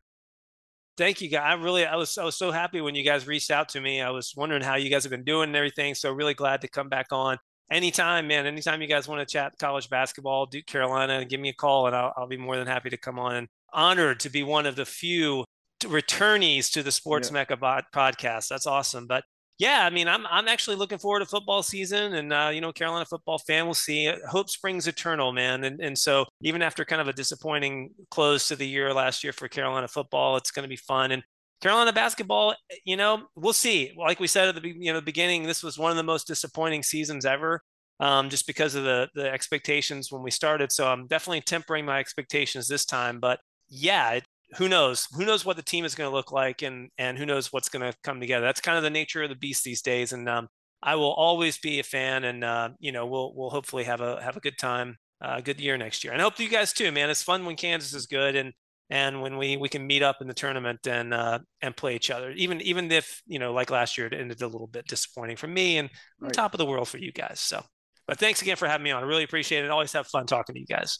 Speaker 2: thank you guys i really i was i was so happy when you guys reached out to me i was wondering how you guys have been doing and everything so really glad to come back on anytime, man, anytime you guys want to chat college basketball, Duke Carolina, give me a call and I'll, I'll be more than happy to come on and honored to be one of the few returnees to the Sports yeah. Mecca podcast. That's awesome. But yeah, I mean, I'm I'm actually looking forward to football season, and uh, you know, Carolina football fan we'll see. Hope springs eternal, man. And and so even after kind of a disappointing close to the year last year for Carolina football, it's going to be fun. And Carolina basketball, you know, we'll see. Like we said at the you know beginning, this was one of the most disappointing seasons ever, um, just because of the the expectations when we started. So I'm definitely tempering my expectations this time. But yeah, it, who knows? Who knows what the team is going to look like, and and who knows what's going to come together? That's kind of the nature of the beast these days. And um, I will always be a fan, and uh, you know, we'll we'll hopefully have a have a good time, a uh, good year next year. And I hope you guys too, man. It's fun when Kansas is good, and and when we we can meet up in the tournament and uh, and play each other. Even even if you know, like last year, it ended a little bit disappointing for me, and right. top of the world for you guys. So, but thanks again for having me on. I really appreciate it. Always have fun talking to you guys.